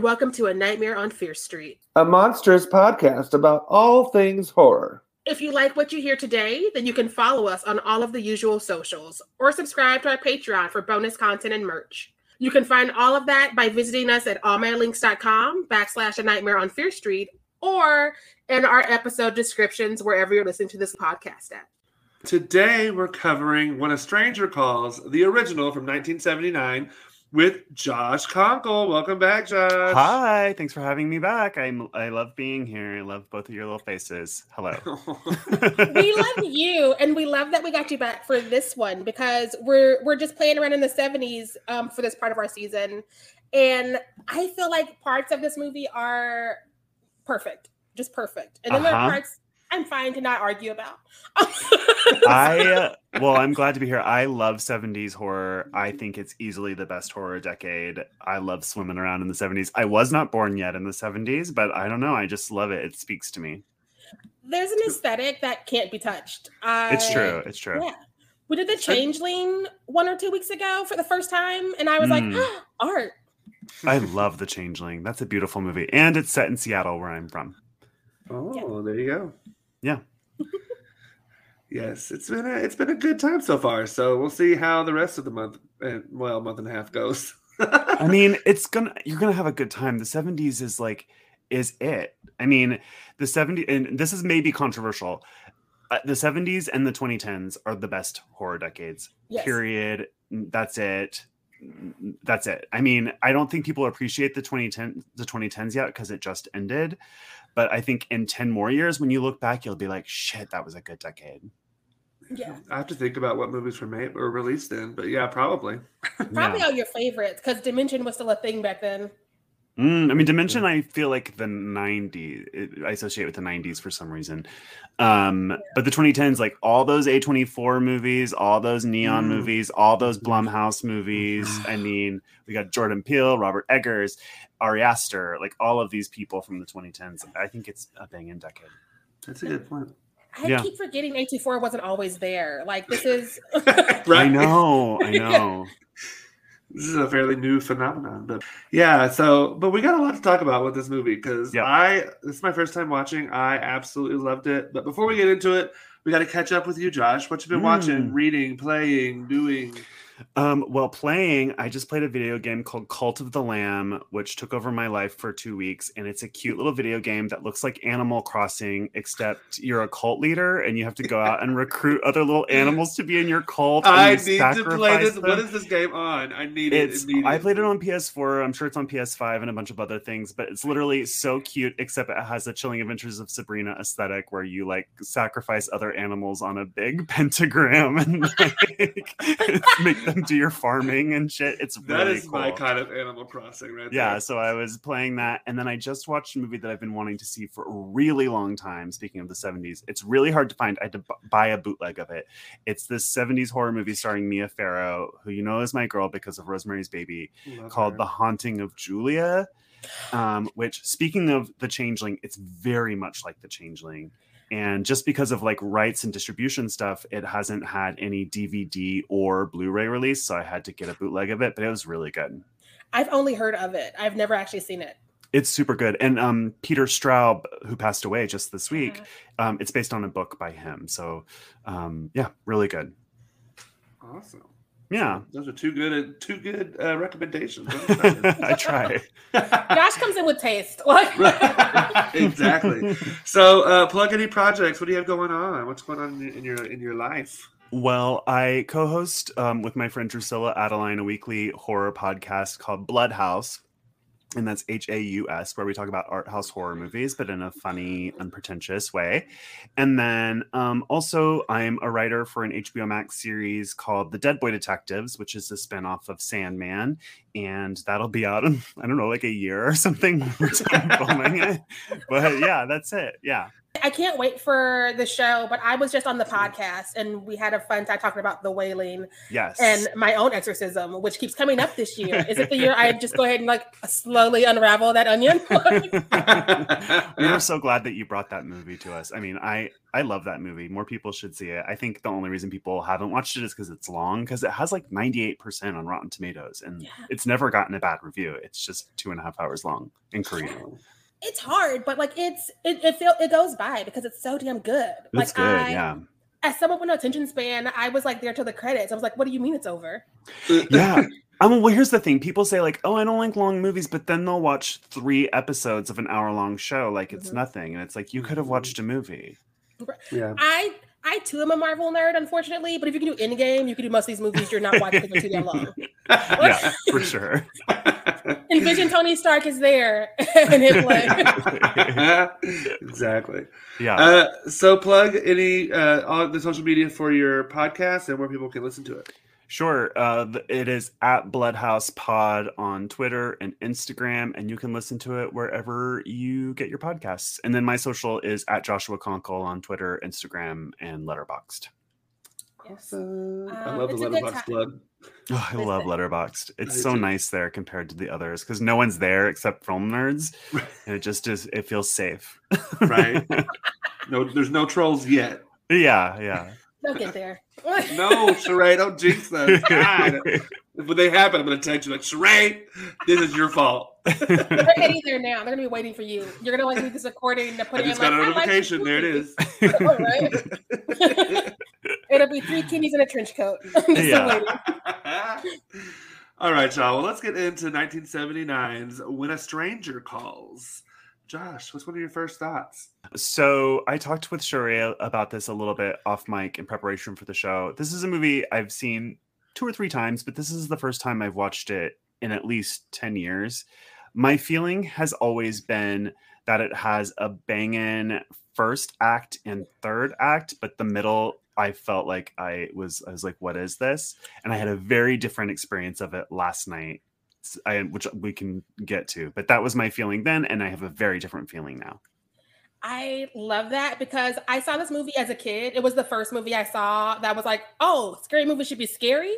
everyone, and welcome to A Nightmare on Fierce Street, a monstrous podcast about all things horror. If you like what you hear today, then you can follow us on all of the usual socials or subscribe to our Patreon for bonus content and merch. You can find all of that by visiting us at allmylinks.com backslash a nightmare on Fierce Street or in our episode descriptions wherever you're listening to this podcast at. Today we're covering When a Stranger Calls, the original from 1979, with Josh Conkel. Welcome back, Josh. Hi, thanks for having me back. I'm I love being here. I love both of your little faces. Hello. we love you, and we love that we got you back for this one because we're we're just playing around in the 70s um, for this part of our season, and I feel like parts of this movie are perfect, just perfect, and then uh-huh. there are uh-huh. parts I'm fine to not argue about. I well, I'm glad to be here. I love 70s horror. I think it's easily the best horror decade. I love swimming around in the 70s. I was not born yet in the 70s, but I don't know. I just love it. It speaks to me. There's an aesthetic that can't be touched. I, it's true. It's true. Yeah. We did the Changeling one or two weeks ago for the first time, and I was mm. like, oh, art. I love the Changeling. That's a beautiful movie, and it's set in Seattle, where I'm from. Oh, yeah. there you go. Yeah. yes, it's been a it's been a good time so far. So we'll see how the rest of the month, and well, month and a half goes. I mean, it's gonna you're gonna have a good time. The 70s is like is it. I mean, the 70s, and this is maybe controversial. Uh, the 70s and the 2010s are the best horror decades. Yes. Period. That's it. That's it. I mean, I don't think people appreciate the 2010 the 2010s yet because it just ended. But I think in 10 more years, when you look back, you'll be like, shit, that was a good decade. Yeah. I have to think about what movies were made or released in, but yeah, probably. probably yeah. all your favorites because Dimension was still a thing back then. Mm, I mean, Dimension, I feel like the 90s, I associate with the 90s for some reason. Um. But the 2010s, like all those A24 movies, all those Neon mm. movies, all those Blumhouse movies. I mean, we got Jordan Peele, Robert Eggers, Ari Aster, like all of these people from the 2010s. I think it's a banging decade. That's a good point. I yeah. keep forgetting A24 wasn't always there. Like this is right. I know, I know. This is a fairly new phenomenon, but yeah. So, but we got a lot to talk about with this movie because yep. I this is my first time watching. I absolutely loved it. But before we get into it, we got to catch up with you, Josh. What you've been mm. watching, reading, playing, doing? Um, well, playing, I just played a video game called Cult of the Lamb, which took over my life for two weeks. And it's a cute little video game that looks like Animal Crossing, except you're a cult leader and you have to go out and recruit other little animals to be in your cult. I need to play this. Them. What is this game on? I need it's, it. I played it on PS4. I'm sure it's on PS5 and a bunch of other things, but it's literally so cute, except it has a Chilling Adventures of Sabrina aesthetic where you like sacrifice other animals on a big pentagram and like, make them do your farming and shit. It's that really is cool. my kind of Animal Crossing, right? Yeah, there. so I was playing that, and then I just watched a movie that I've been wanting to see for a really long time. Speaking of the '70s, it's really hard to find. I had to buy a bootleg of it. It's this '70s horror movie starring Mia Farrow, who you know is my girl because of Rosemary's Baby, Love called her. The Haunting of Julia. Um, which, speaking of the Changeling, it's very much like the Changeling and just because of like rights and distribution stuff it hasn't had any dvd or blu-ray release so i had to get a bootleg of it but it was really good. I've only heard of it. I've never actually seen it. It's super good. And um, peter straub who passed away just this week uh-huh. um, it's based on a book by him so um, yeah really good. Awesome yeah, those are two good, two good uh, recommendations. I try. Josh comes in with taste. exactly. So, uh, plug any projects. What do you have going on? What's going on in your in your life? Well, I co-host um, with my friend Drusilla Adeline a weekly horror podcast called Bloodhaus and that's H A U S, where we talk about art house horror movies, but in a funny, unpretentious way. And then um, also, I'm a writer for an HBO Max series called The Dead Boy Detectives, which is a spinoff of Sandman, and that'll be out in I don't know, like a year or something. but yeah, that's it. Yeah. I can't wait for the show, but I was just on the podcast and we had a fun time talking about the wailing. Yes. And my own exorcism, which keeps coming up this year. Is it the year I just go ahead and like slowly unravel that onion? we are so glad that you brought that movie to us. I mean, I I love that movie. More people should see it. I think the only reason people haven't watched it is because it's long, because it has like 98% on Rotten Tomatoes and yeah. it's never gotten a bad review. It's just two and a half hours long in Korean it's hard, but like it's it it feel it goes by because it's so damn good. It's like good, I, yeah. As someone with no attention span, I was like there till the credits. I was like, "What do you mean it's over?" yeah. I mean, well, here's the thing: people say like, "Oh, I don't like long movies," but then they'll watch three episodes of an hour-long show like it's mm-hmm. nothing, and it's like you could have watched a movie. Yeah. I I too am a Marvel nerd, unfortunately. But if you can do Endgame, you can do most of these movies. You're not watching them too damn long. yeah, for sure. Envision Tony Stark is there and hit play. exactly. Yeah. Uh, so plug any uh, on the social media for your podcast and where people can listen to it. Sure. Uh, it is at Bloodhaus Pod on Twitter and Instagram, and you can listen to it wherever you get your podcasts. And then my social is at Joshua Conkel on Twitter, Instagram, and Letterboxd. Awesome. Um, I love the Letterboxd blood. Oh, I love Letterboxd. It's so nice there compared to the others because no one's there except film nerds, and it just is. It feels safe, right? no, there's no trolls yet. Yeah, yeah. They'll get there. no, Sharai, don't jinx them. God. When they happen, I'm going to text you like, Sharai, this is your fault. They're getting there now. They're going to be waiting for you. You're going to like leave this recording to put I in. just got like, a notification. Like there it is. It'll be three kidneys in a trench coat. yeah. All right, y'all. Well, let's get into 1979's When a Stranger Calls. Josh, what's one of your first thoughts? So I talked with Sharai about this a little bit off mic in preparation for the show. This is a movie I've seen two or three times, but this is the first time I've watched it in at least 10 years. My feeling has always been that it has a banging first act and third act, but the middle I felt like I was I was like, what is this? And I had a very different experience of it last night which we can get to. But that was my feeling then, and I have a very different feeling now. I love that because I saw this movie as a kid. It was the first movie I saw that was like, oh, scary movie should be scary.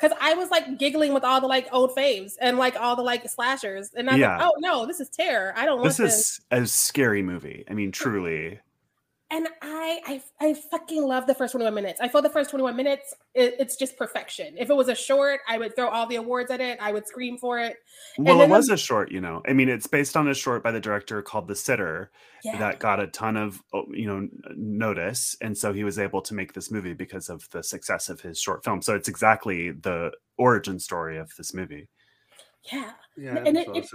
Because I was like giggling with all the like old faves and like all the like slashers. And I yeah. like, oh no, this is terror. I don't want this. This is a scary movie. I mean, truly and I, I I fucking love the first 21 minutes. I feel the first 21 minutes it, it's just perfection. If it was a short, I would throw all the awards at it. I would scream for it. Well, it was the, a short, you know. I mean, it's based on a short by the director called The Sitter yeah. that got a ton of oh, you know notice, and so he was able to make this movie because of the success of his short film. So it's exactly the origin story of this movie. Yeah, yeah, and it, it,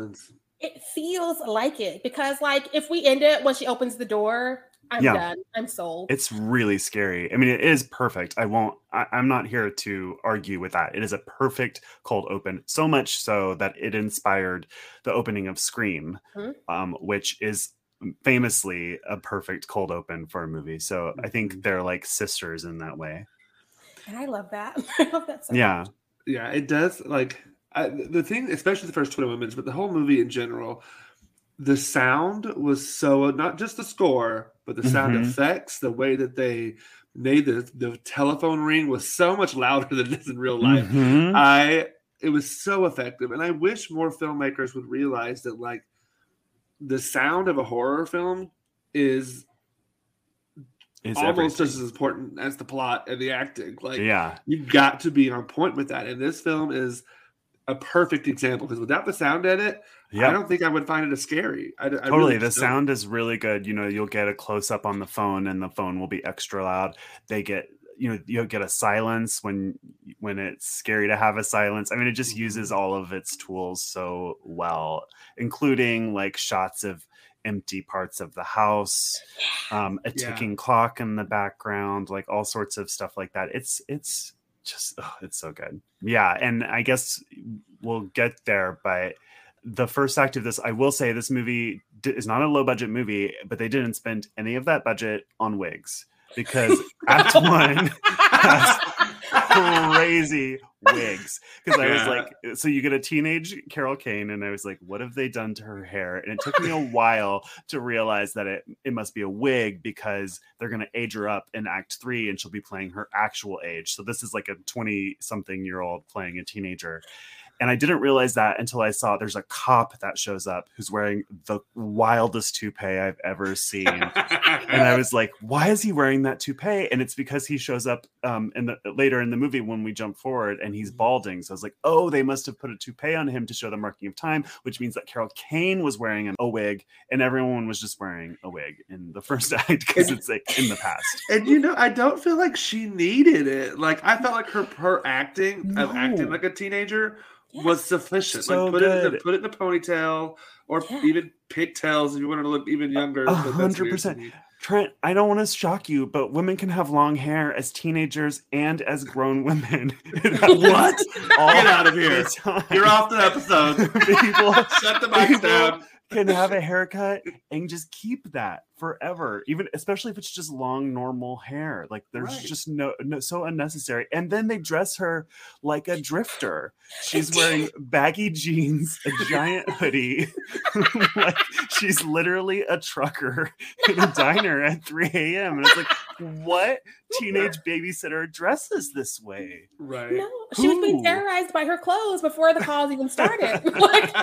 it feels like it because like if we end it when she opens the door I'm yeah. done. I'm sold. It's really scary. I mean, it is perfect. I won't, I, am not here to argue with that. It is a perfect cold open, so much so that it inspired the opening of Scream, mm-hmm. um, which is famously a perfect cold open for a movie. So I think mm-hmm. they're like sisters in that way. And I love that. I love that so Yeah. Much. Yeah, it does. Like, I, the thing, especially the first 21 minutes, but the whole movie in general, the sound was so not just the score, but the sound mm-hmm. effects, the way that they made the the telephone ring was so much louder than it is in real life. Mm-hmm. I it was so effective, and I wish more filmmakers would realize that like the sound of a horror film is is almost everything. just as important as the plot and the acting. Like, yeah, you've got to be on point with that. And this film is a perfect example because without the sound edit, yeah. I don't think I would find it as scary. I, I totally. Really the sound is really good. You know, you'll get a close up on the phone, and the phone will be extra loud. They get you know you'll get a silence when when it's scary to have a silence i mean it just uses mm-hmm. all of its tools so well including like shots of empty parts of the house um, a ticking yeah. clock in the background like all sorts of stuff like that it's it's just oh, it's so good. Yeah and i guess we'll get there but the first act of this, I will say this movie is not a low budget movie, but they didn't spend any of that budget on wigs because Act One has crazy wigs because I was like, uh, so you get a teenage Carol Kane, and I was like, what have they done to her hair? And it took me a while to realize that it it must be a wig because they're gonna age her up in Act Three, and she'll be playing her actual age. So this is like a twenty something year old playing a teenager. And I didn't realize that until I saw there's a cop that shows up who's wearing the wildest toupee I've ever seen and I was like, "Why is he wearing that toupee?" And it's because he shows up um, in the later in the movie when we jump forward, and he's balding. So I was like, "Oh, they must have put a toupee on him to show the marking of time," which means that Carol Kane was wearing an, a wig, and everyone was just wearing a wig in the first act because it's like in the past. And you know, I don't feel like she needed it. Like I felt like her her acting of acting like a teenager Yeah. was sufficient. So like put it in the, put it in a ponytail or Yeah. even pigtails if you wanted to look even younger. A hundred percent. me. Trent, I don't want to shock you, but women can have long hair as teenagers and as grown women. What? all Get out of here. time. You're off the episode. People Shut the mic down. can have a haircut and just keep that forever even especially if it's just long normal hair like there's Right. just no, no so unnecessary and then they dress her like a drifter she's wearing baggy jeans a giant hoodie like she's literally a trucker in a diner at 3 a.m and it's like what teenage babysitter dresses this way Right. No, she was being terrorized by her clothes before the calls even started. like,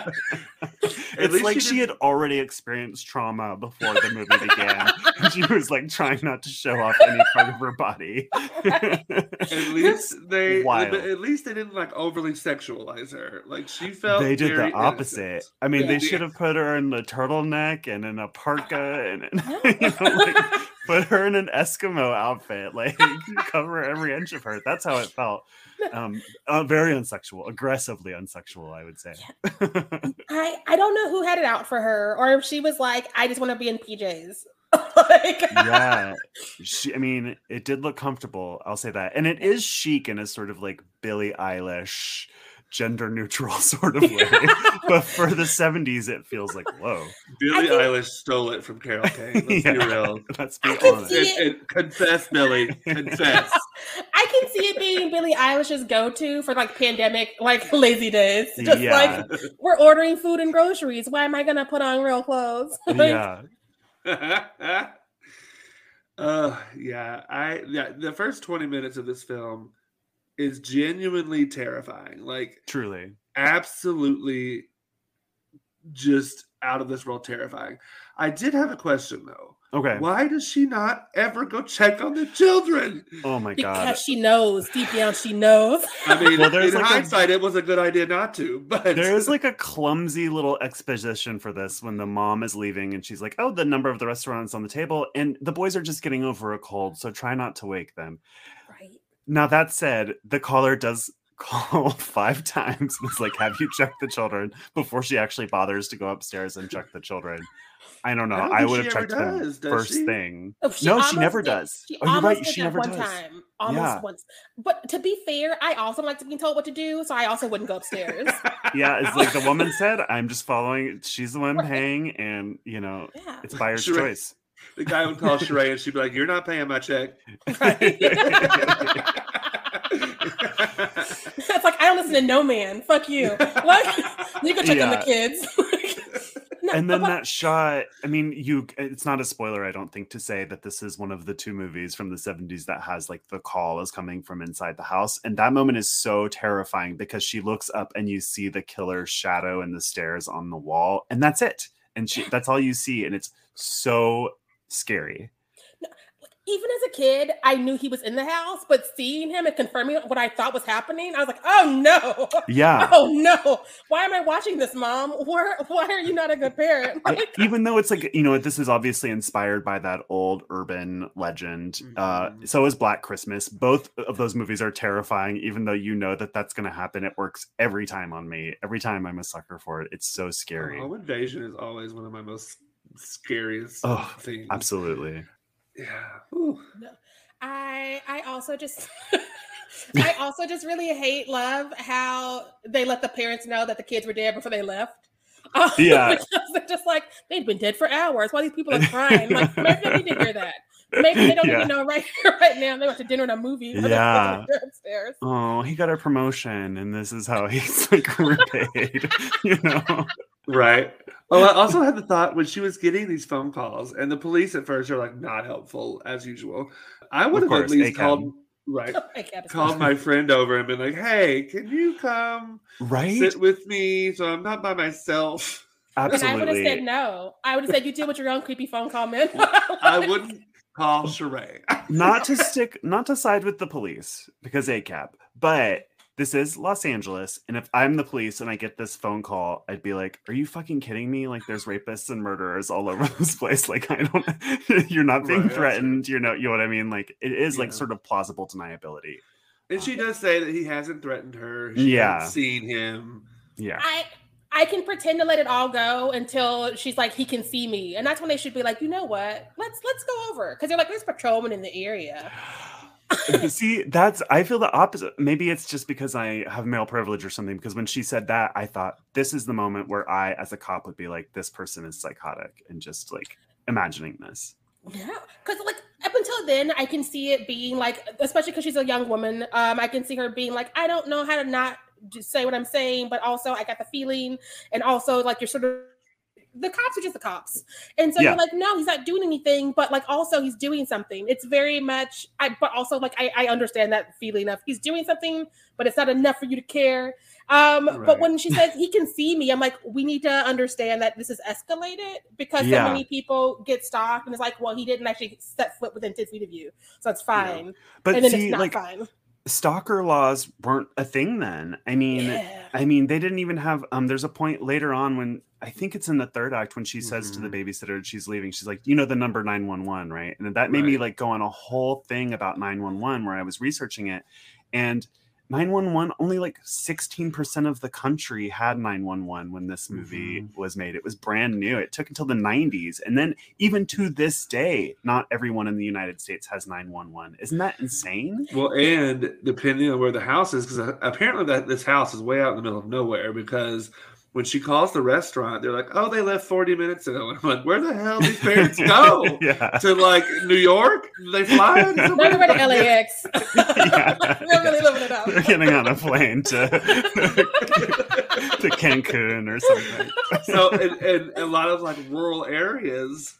it's like she she, had already experienced trauma before the movie began. and she was like trying not to show off any part of her body. At least they Wild. at least they didn't like overly sexualize her. Like she felt they did the opposite. innocent. I mean, Yeah. they should have put her in the turtleneck and in a parka and you know, like, put her in an Eskimo outfit, like cover every inch of her. That's how it felt. Um, uh, very unsexual, aggressively unsexual, I would say. I I don't know who had it out for her, or if she was like, I just want to be in PJs. like, yeah she i mean it did look comfortable i'll say that and it is chic in a sort of like billie eilish gender neutral sort of way but for the 70s it feels like whoa Billie think- Eilish stole it from Carol Kane. Let's be real. let's be I can honest see- And, and confess, Billie. Confess. I can see it being Billie Eilish's go-to for like pandemic, like lazy days. Just Yeah. like we're ordering food and groceries. Why am I gonna put on real clothes? Like, yeah uh yeah i yeah the first 20 minutes of this film is genuinely terrifying. Like truly. absolutely just out of this world terrifying. I did have a question though. Okay. Why does she not ever go check on the children? Oh my god. Because she knows. Deep down, she knows. i mean Well, there's in like a- hindsight it was a good idea not to but there is like a clumsy little exposition for this when the mom is leaving and she's like oh the number of the restaurants on the table and the boys are just getting over a cold so try not to wake them. Right. Now that said, the caller does call five times and it's like, "Have you checked the children?" Before she actually bothers to go upstairs and check the children. I don't know. I don't I, would have ever checked them does, does first she? thing. Oh, she No, she never did- does. She Oh, you're right, she never one does. time. Almost Yeah. once. But to be fair, I also like to be told what to do, so I also wouldn't go upstairs. Yeah, it's like the woman said. I'm just following. She's the one Right. paying, and you know, yeah. it's buyer's Sure. choice. the guy would call Sharai and she'd be like you're not paying my check it's like I don't listen to no man. Fuck you. Like you can check on the kids. No, and then that shot i mean you it's not a spoiler i don't think to say that this is one of the two movies from the 70s that has like the call is coming from inside the house and that moment is so terrifying because she looks up and you see the killer's shadow in the stairs on the wall and that's it and she that's all you see and it's so scary even as a kid, I knew he was in the house, but seeing him and confirming what I thought was happening, I was like, oh no. yeah Oh no! Why am I watching this, mom? Why, why are you not a good parent? I- even though it's like you know this is obviously inspired by that old urban legend uh Mhm. so is black christmas both of those movies are terrifying even though you know that that's going to happen it works every time on me every time i'm a sucker for it it's so scary Home invasion is always one of my most scariest Oh, things. absolutely Yeah. Ooh. I I also just I also just really hate love how they let the parents know that the kids were dead before they left. Uh, Yeah. because they're just like they'd been dead for hours while these people are crying. Like maybe I need to hear that. Maybe they don't yeah. even know right right now. They went to dinner and a movie. Yeah. Upstairs. Oh, he got a promotion, and this is how he's like repaid. you know. Right. Well, I also had the thought when she was getting these phone calls, and the police at first are like not helpful as usual. I would of have course, at least called right called my friend over and been like, "Hey, can you come right sit with me so I'm not by myself?" Absolutely. And I would have said no. I would have said you deal with your own creepy phone call, man. I wouldn't call Sharai. not to stick, not to side with the police because ACAB, but this is Los Angeles, and if I'm the police and I get this phone call, I'd be like, "Are you fucking kidding me? Like, there's rapists and murderers all over this place. Like, I don't, you're not being right, threatened. You're not, you know what I mean? Like, it is yeah. like sort of plausible deniability." And she um, does say that he hasn't threatened her. She yeah, seen him. Yeah, I I can pretend to let it all go until she's like, he can see me, and that's when they should be like, you know what? Let's let's go over because they're like, there's patrolmen in the area. See, that's I feel the opposite. Maybe it's just because I have male privilege or something. Because when she said that, I thought this is the moment where I, as a cop, would be like, this person is psychotic, and just like imagining this. Yeah, because like up until then, I can see it being like, especially because she's a young woman. Um, I can see her being like, I don't know how to not just say what I'm saying, but also I got the feeling, and also like you're sort of the cops are just the cops. And so yeah. you're like, no, he's not doing anything, but like also he's doing something. It's very much I but also like I, I understand that feeling of he's doing something, but it's not enough for you to care. Um, right. but when she says he can see me, I'm like, we need to understand that this is escalated because yeah. so many people get stalked and it's like, well, he didn't actually set foot within 10 feet of you. So it's fine. Yeah. But and then see, it's not like, fine stalker laws weren't a thing then. I mean, yeah. I mean, they didn't even have. Um, there's a point later on when I think it's in the third act when she says mm-hmm. to the mm-hmm. babysitter she's leaving. She's like, you know, the number nine one one, right? And that made right. me like go on a whole thing about nine one one where I was researching it, and 911 only like 16% of the country had 911 when this movie mm-hmm. was made. It was brand new. It took until the 90s and then even to this day not everyone in the united states has 911 isn't that insane? Well and depending on where the house is because apparently that this house is way out in the middle of nowhere because when she calls the restaurant, they're like, "Oh, they left forty minutes ago." And I'm like, "Where the hell these parents go? yeah. To like New York? they fly? They're going to LAX. they're really living it up. They're getting on a plane to to Cancun or something. so, in, in a lot of like rural areas,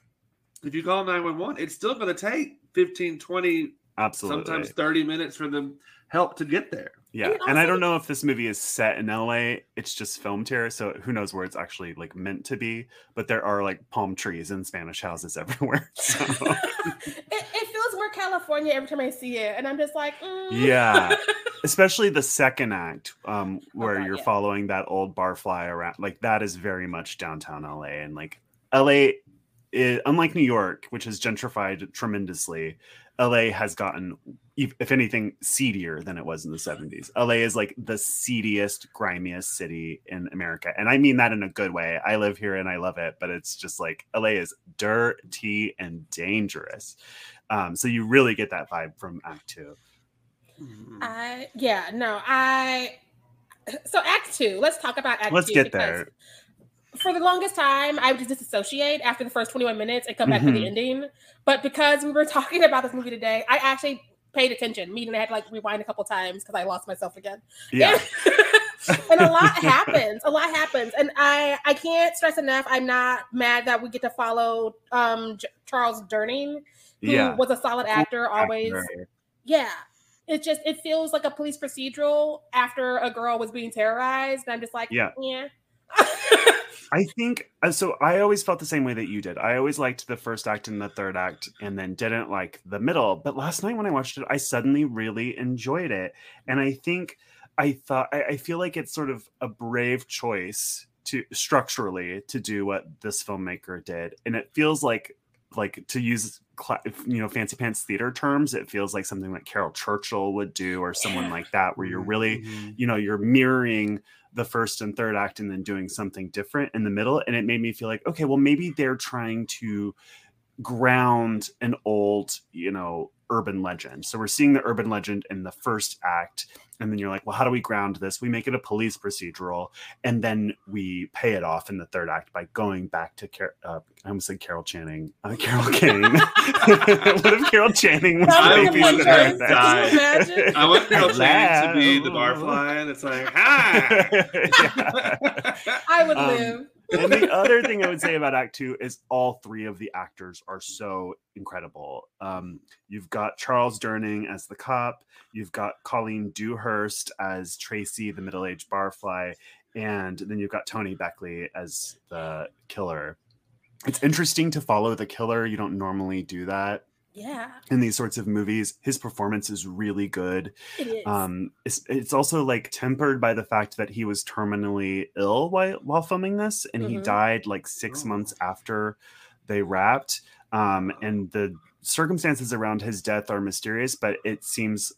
if you call nine one one, it's still going to take 15, 20, absolutely, sometimes thirty minutes for them help to get there. Yeah, and, and I don't know if this movie is set in LA. It's just filmed here, so who knows where it's actually like meant to be. But there are like palm trees and Spanish houses everywhere. So. it, it, feels more California every time I see it, and I'm just like, mm. yeah. Especially the second act, um, oh, where oh you're yeah. following that old barfly around. Like that is very much downtown LA, and like LA, is, unlike New York, which has gentrified tremendously, LA has gotten, if anything, seedier than it was in the 70s. LA is like the seediest, grimiest city in America. And I mean that in a good way. I live here and I love it, but it's just like LA is dirty and dangerous. Um, so you really get that vibe from Act Two. Mm-hmm. I, yeah, no, I, so Act Two, let's talk about Act let's Two. Let's get there for the longest time, I would just disassociate after the first 21 minutes and come back mm-hmm. to the ending. But because we were talking about this movie today, I actually paid attention, meaning I had to like rewind a couple times because I lost myself again. Yeah. and a lot happens. A lot happens. And I I can't stress enough, I'm not mad that we get to follow um J- Charles Durning, who yeah. was a solid actor, always. Actor. Yeah. It just it feels like a police procedural after a girl was being terrorized. And I'm just like, yeah. yeah. I think uh, so. I always felt the same way that you did. I always liked the first act and the third act, and then didn't like the middle. But last night when I watched it, I suddenly really enjoyed it. And I think I thought, I, I feel like it's sort of a brave choice to structurally to do what this filmmaker did. And it feels like, like to use you know fancy pants theater terms it feels like something that Caryl Churchill would do or someone like that where you're really mm-hmm. you know you're mirroring the first and third act and then doing something different in the middle. And it made me feel like, okay, well, maybe they're trying to ground an old, you know, urban legend. So we're seeing the urban legend in the first act. and then you're like, well, how do we ground this? We make it a police procedural, and then we pay it off in the third act by going back to Car- uh, I almost said Carol Channing, uh, Carol Kane. what if Carol Channing was I the baby would in the third died. I want Carol Channing to be the Hello. barfly that's like, hi. Yeah. I would Um, live. And the other thing I would say about Act Two is all three of the actors are so incredible. Um, you've got Charles Durning as the cop, you've got Colleen Dewhurst as Tracy, the middle-aged barfly, and then you've got Tony Beckley as the killer. It's interesting to follow the killer. You don't normally do that Yeah, in these sorts of movies. His performance is really good it is. um it's, it's also like tempered by the fact that he was terminally ill while, while filming this and he Mhm. died like six Oh. months after they wrapped um and the circumstances around his death are mysterious but it seems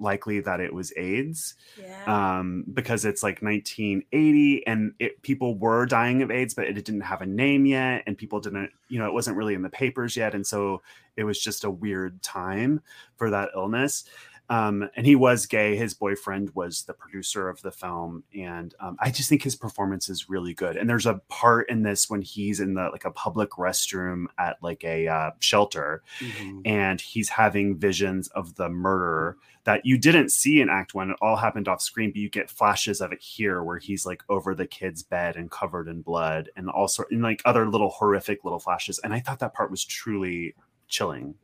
likely that it was aids yeah. um because it's like 1980 and it people were dying of aids but it didn't have a name yet and people didn't you know it wasn't really in the papers yet and so it was just a weird time for that illness um, and he was gay. His boyfriend was the producer of the film, and um, I just think his performance is really good. And there's a part in this when he's in the like a public restroom at like a uh, shelter, Mhm. and he's having visions of the murder that you didn't see in Act One. It all happened off screen, but you get flashes of it here, where he's like over the kid's bed and covered in blood, and also in like other little horrific little flashes. And I thought that part was truly chilling.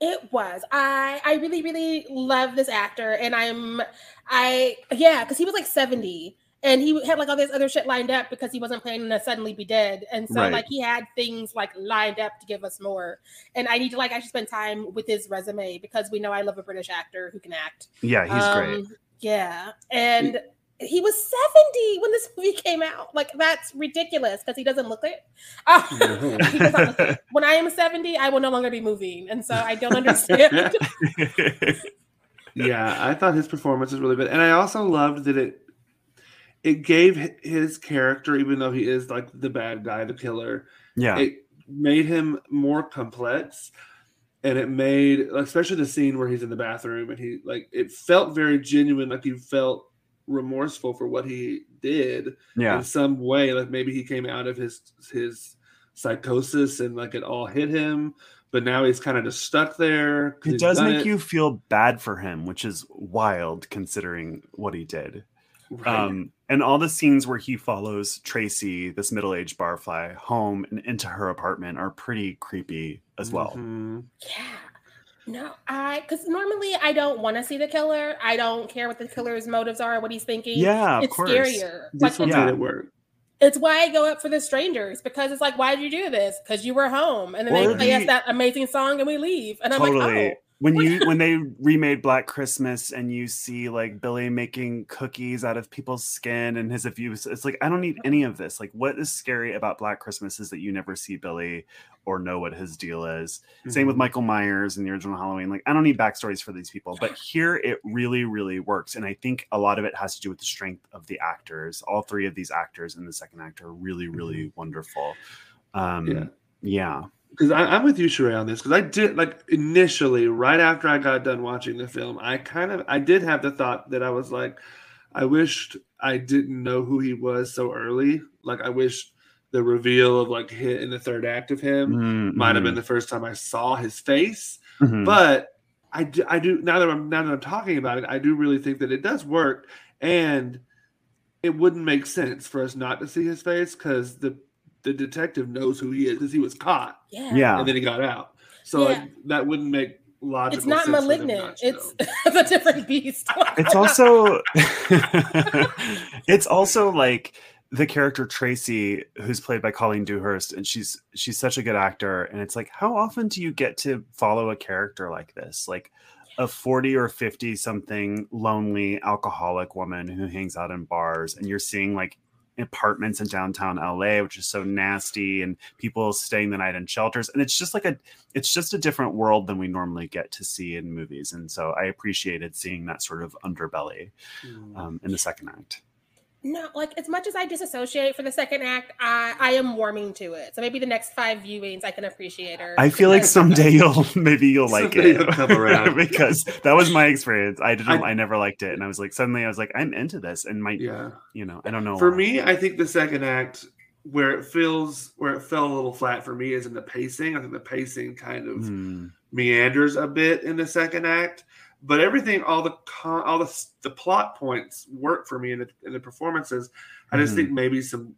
It was. I I really really love this actor, and I'm I yeah, because he was like seventy, and he had like all this other shit lined up because he wasn't planning to suddenly be dead, and so Right. like he had things like lined up to give us more. And I need to like actually spend time with his resume because we know I love a British actor who can act. Yeah, he's great. Um, Yeah, and he was seventy when this movie came out. Like that's ridiculous because he doesn't look it. He does not look it. When I am seventy, I will no longer be moving, and so I don't understand. yeah, I thought his performance was really good, and I also loved that it it gave his character, even though he is like the bad guy, the killer, yeah. it made him more complex, and it made, especially the scene where he's in the bathroom and he like it felt very genuine, like you felt remorseful for what he did yeah. in some way, like maybe he came out of his his psychosis and like it all hit him, but now he's kind of just stuck there. It does make it. you feel bad for him, which is wild considering what he did. Right. Um, and all the scenes where he follows Tracy, this middle-aged barfly, home and into her apartment are pretty creepy as well. Mhm. Yeah. No, I because normally I don't want to see the killer. I don't care what the killer's motives are, what he's thinking. Yeah, of it's course. scarier. This Like one it's, Yeah. made it work. it's why I go up for the strangers because it's like, why did you do this? Because you were home, and then Or they play us that amazing song, and we leave, and I'm totally. like, oh, when you when they remade Black Christmas and you see like Billy making cookies out of people's skin and his abuse, it's like I don't need any of this. Like, what is scary about Black Christmas is that you never see Billy or know what his deal is. Same with Mhm. Michael Myers in the original Halloween. Like, I don't need backstories for these people, but here it really, really works. And I think a lot of it has to do with the strength of the actors. All three of these actors in the second act are really, really wonderful. Um, Yeah. yeah. Because I'm with you, Sharai, on this. Because I did like initially, right after I got done watching the film, I kind of I did have the thought that I was like, I wished I didn't know who he was so early. Like I wish the reveal of like hit in the third act of him Mm, might have been the first time I saw his face. mhm. But I do, I do now that I'm now that I'm talking about it, I do really think that it does work, and it wouldn't make sense for us not to see his face because the the detective knows who he is because he was caught yeah, yeah. and then he got out. So Yeah. like, that wouldn't make logical. it's not sense malignant. not It's it's a different beast. it's also it's also like the character Tracy, who's played by Colleen Dewhurst, and she's she's such a good actor. And it's like, how often do you get to follow a character like this? Like a 40 or 50 something lonely alcoholic woman who hangs out in bars, and you're seeing like apartments in downtown LA, which is so nasty, and people staying the night in shelters. And it's just like a it's just a different world than we normally get to see in movies. And so I appreciated seeing that sort of underbelly Mm. um, in the second act. No, like as much as I disassociate for the second act, I I am warming to it. So maybe the next five viewings I can appreciate her. I feel like someday you'll maybe you'll like Someday it you'll come around. because that was my experience. I didn't. I, I- never liked it, and I was like suddenly I was like I'm into this, and my Yeah. you know I don't know For why. me, I think the second act where it feels where it fell a little flat for me is in the pacing. I think the pacing kind of Hmm. meanders a bit in the second act, but everything, all the con- all the the plot points work for me in the, in the performances. I just Mhm. think maybe some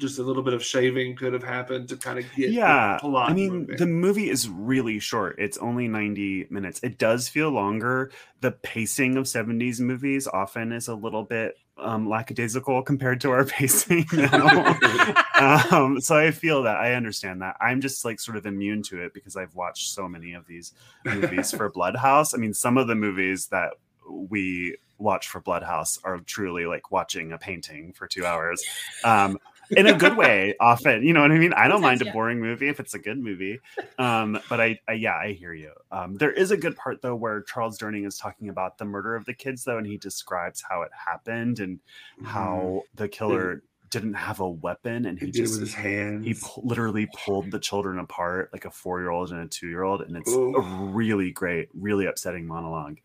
just a little bit of shaving could have happened to kind of get yeah i mean moving. the movie is really short. It's only 90 minutes. It does feel longer. The pacing of 70s movies often is a little bit um lackadaisical compared to our pacing um so i feel that. I understand that. I'm just like sort of immune to it because i've watched so many of these movies for Bloodhaus. I mean some of the movies that we watch for Bloodhaus are truly like watching a painting for two hours. Um in a good way often you know what i mean? I don't mind a boring movie if it's a good movie um but I, I yeah i hear you. Um there is a good part though where charles durning is talking about the murder of the kids though and he describes how it happened and how the killer didn't have a weapon and he he did it just with his hands. he pu- literally pulled the children apart like a four-year-old and a two-year-old and it's Ooh. a really great really upsetting monologue.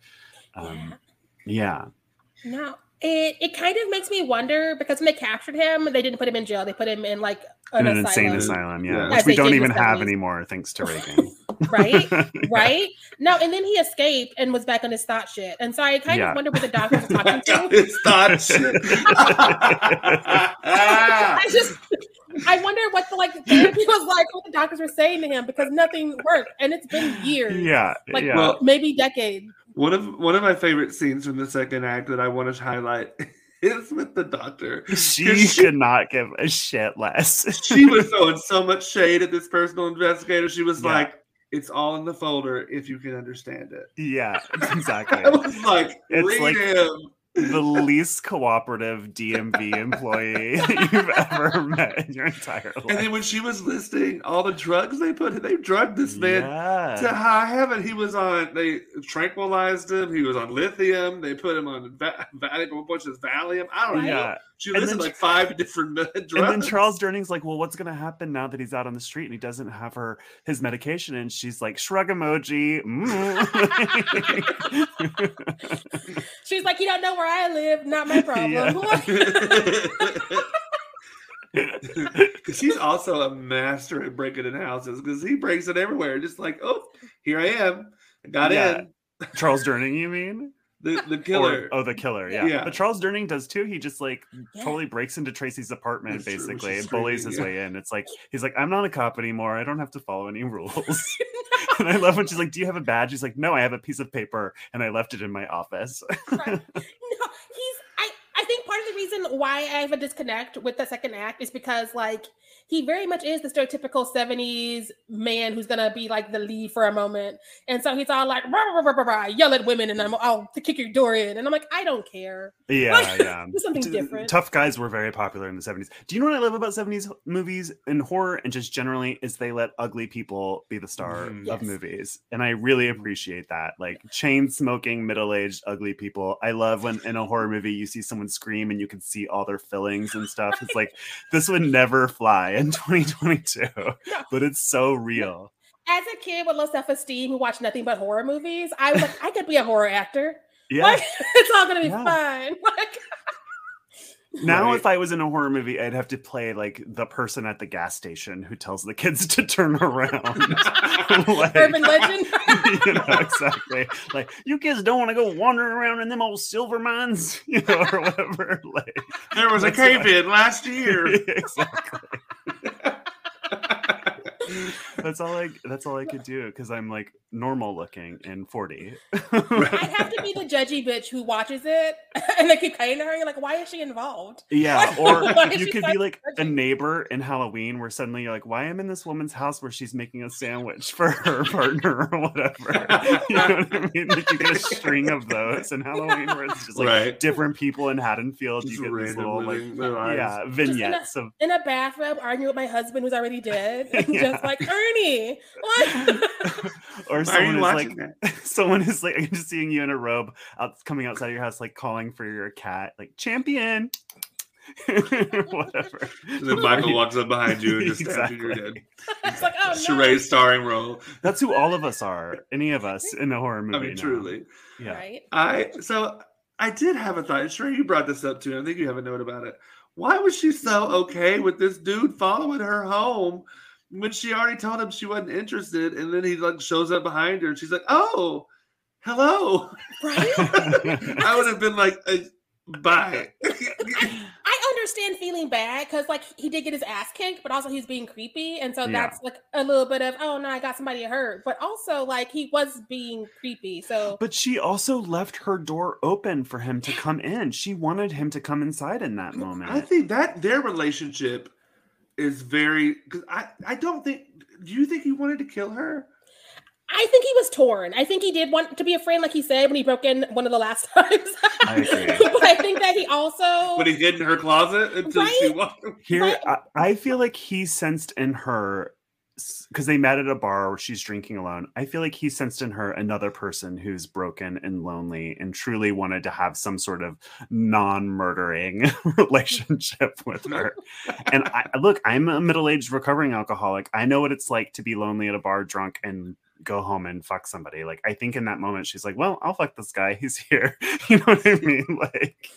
Um yeah. No, it it kind of makes me wonder because when they captured him, they didn't put him in jail. They put him in like in an, an insane asylum, asylum yeah, Yeah. which we don't even have 70s. anymore thanks to reagan right? Yeah. right? No, and then he escaped and was back on his thought shit. And so I kind Yeah. of wonder what the doctor was talking to. it's not shit. I just I wonder what the like therapy was like, what the doctors were saying to him because nothing worked. And it's been years. yeah Like yeah Well, maybe decades. One of one of my favorite scenes from the second act that I want to highlight is with the doctor. she she- could not give a shit less She was throwing so much shade at this personal investigator. She was Yeah. like, "It's all in the folder if you can understand it." yeah exactly I was like, It's "Read like- him." The least cooperative DMV employee you've ever met in your entire life. And then when she was listing all the drugs they put, they drugged this man to high heaven. He was on. They tranquilized him. He was on lithium. They put him on va- va- which is Valium. I don't know. yeah. She And listed then- like five different drugs. And then Charles Durning's like, well, what's going to happen now that he's out on the street and he doesn't have her his medication? And she's like, shrug emoji. mm. She's like, You don't know where I live, not my problem. Yeah. Because he's also a master at breaking in houses because he breaks it everywhere. Just like, oh, here I am. I got Yeah. in. Charles Durning, you mean? The, the killer. Or- oh, the killer. Yeah. Yeah. But Charles Durning does too. He just like Yeah. totally breaks into Tracy's apartment That's basically she's and bullies screaming, his yeah. way in. It's like he's like, I'm not a cop anymore. I don't have to follow any rules. and I love when she's like, Do you have a badge? He's like, No, I have a piece of paper and I left it in my office. Right. No, he's I I think part of the reason why I have a disconnect with the second act is because like he very much is the stereotypical 70s man who's gonna be like the lead for a moment. And so he's all like rah, rah, rah, rah, rah, yell at women and I'm I'll to kick your door in. And I'm like, I don't care. yeah, Like, yeah. something T- different. Tough guys were very popular in the 70s. Do you know what I love about 70s movies and horror and just generally is they let ugly people be the star Mhm. of Yes. movies. And I really appreciate that. Like chain smoking, middle-aged, ugly people. I love when in a horror movie you see someone scream and you can see all their fillings and stuff. It's like this would never fly in 2022. But it's so real. As a kid with low self-esteem who watched nothing but horror movies, I was like, I could be a horror actor. Yeah. Like it's all gonna be Yeah. fine. Like Now, Right. if I was in a horror movie, I'd have to play like the person at the gas station who tells the kids to turn around. Like- urban legend. you know, exactly. Like you kids don't want to go wandering around in them old silver mines, you know, or whatever. Like there was a cave in last year. exactly. That's all I. That's all I could do because I'm like normal looking and forty. I have to be the judgy bitch who watches it and they keep cutting to her. You're like, why is she involved? Yeah, or you could be like a neighbor in Halloween where suddenly you're like, why am I in this woman's house where she's making a sandwich for her partner or whatever? You know what I mean? Like you get a string of those in Halloween where it's just like Right. different people in Haddonfield. Just you get these little like living their lives. yeah vignettes of In a bathrobe, arguing with my husband who's already dead. And Yeah. Just like, Ernie, what? or someone is like that? someone is like I'm just seeing you in a robe out coming outside of your house like calling for your cat like champion Whatever. And then Michael walks up behind you and just stabs you in your head. It's like, oh no. Charade starring role. That's who all of us are. Any of us in a horror movie. I mean, now. truly. Yeah. Right? I so I did have a thought. and Sure, you brought this up too. I think you have a note about it. Why was she so okay with this dude following her home when she already told him she wasn't interested? And then he like shows up behind her, and she's like, "Oh, hello." Right? I would have been like, uh, "Bye." I understand feeling bad because like he did get his ass kicked, but also he's being creepy, and so Yeah. that's like a little bit of oh no, I got somebody hurt, but also like he was being creepy. So But she also left her door open for him to come in. She wanted him to come inside in that moment. I think that their relationship is very because I I don't think. Do you think he wanted to kill her? I think he was torn. I think he did want to be a friend, like he said when he broke in one of the last times. I agree. but I think that he also When he hid in her closet until she walked. Here, Right. I, I feel like he sensed in her because they met at a bar where she's drinking alone. I feel like he sensed in her another person who's broken and lonely and truly wanted to have some sort of non-murdering relationship with her. And I look, I'm a middle-aged recovering alcoholic. I know what it's like to be lonely at a bar, drunk, and go home and fuck somebody. Like I think in that moment she's like, "Well, I'll fuck this guy. He's here." You know what I mean? Like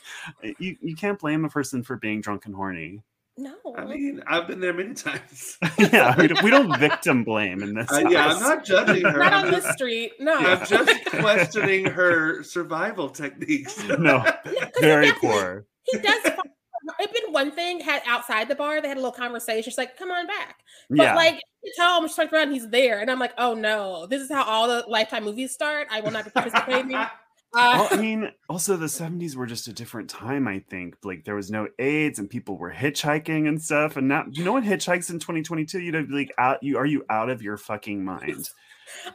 you, you can't blame a person for being drunk and horny. No. I mean, I've been there many times. yeah, we don't, we don't victim blame in this. Uh, yeah, I'm not judging her. not I'm on this just, street. No. I'm just questioning her survival techniques. No, very poor. he does. It'd been one thing had outside the bar. They had a little conversation. She's like, "Come on back." But Yeah, like, you tell him, she turned around, he's there, and I'm like, "Oh no, this is how all the Lifetime movies start." I will not be participating. Uh, well, I mean, also the '70s were just a different time. I think like there was no AIDS and people were hitchhiking and stuff. And now, no one hitchhikes in 2022. You know, like out. You are you out of your fucking mind?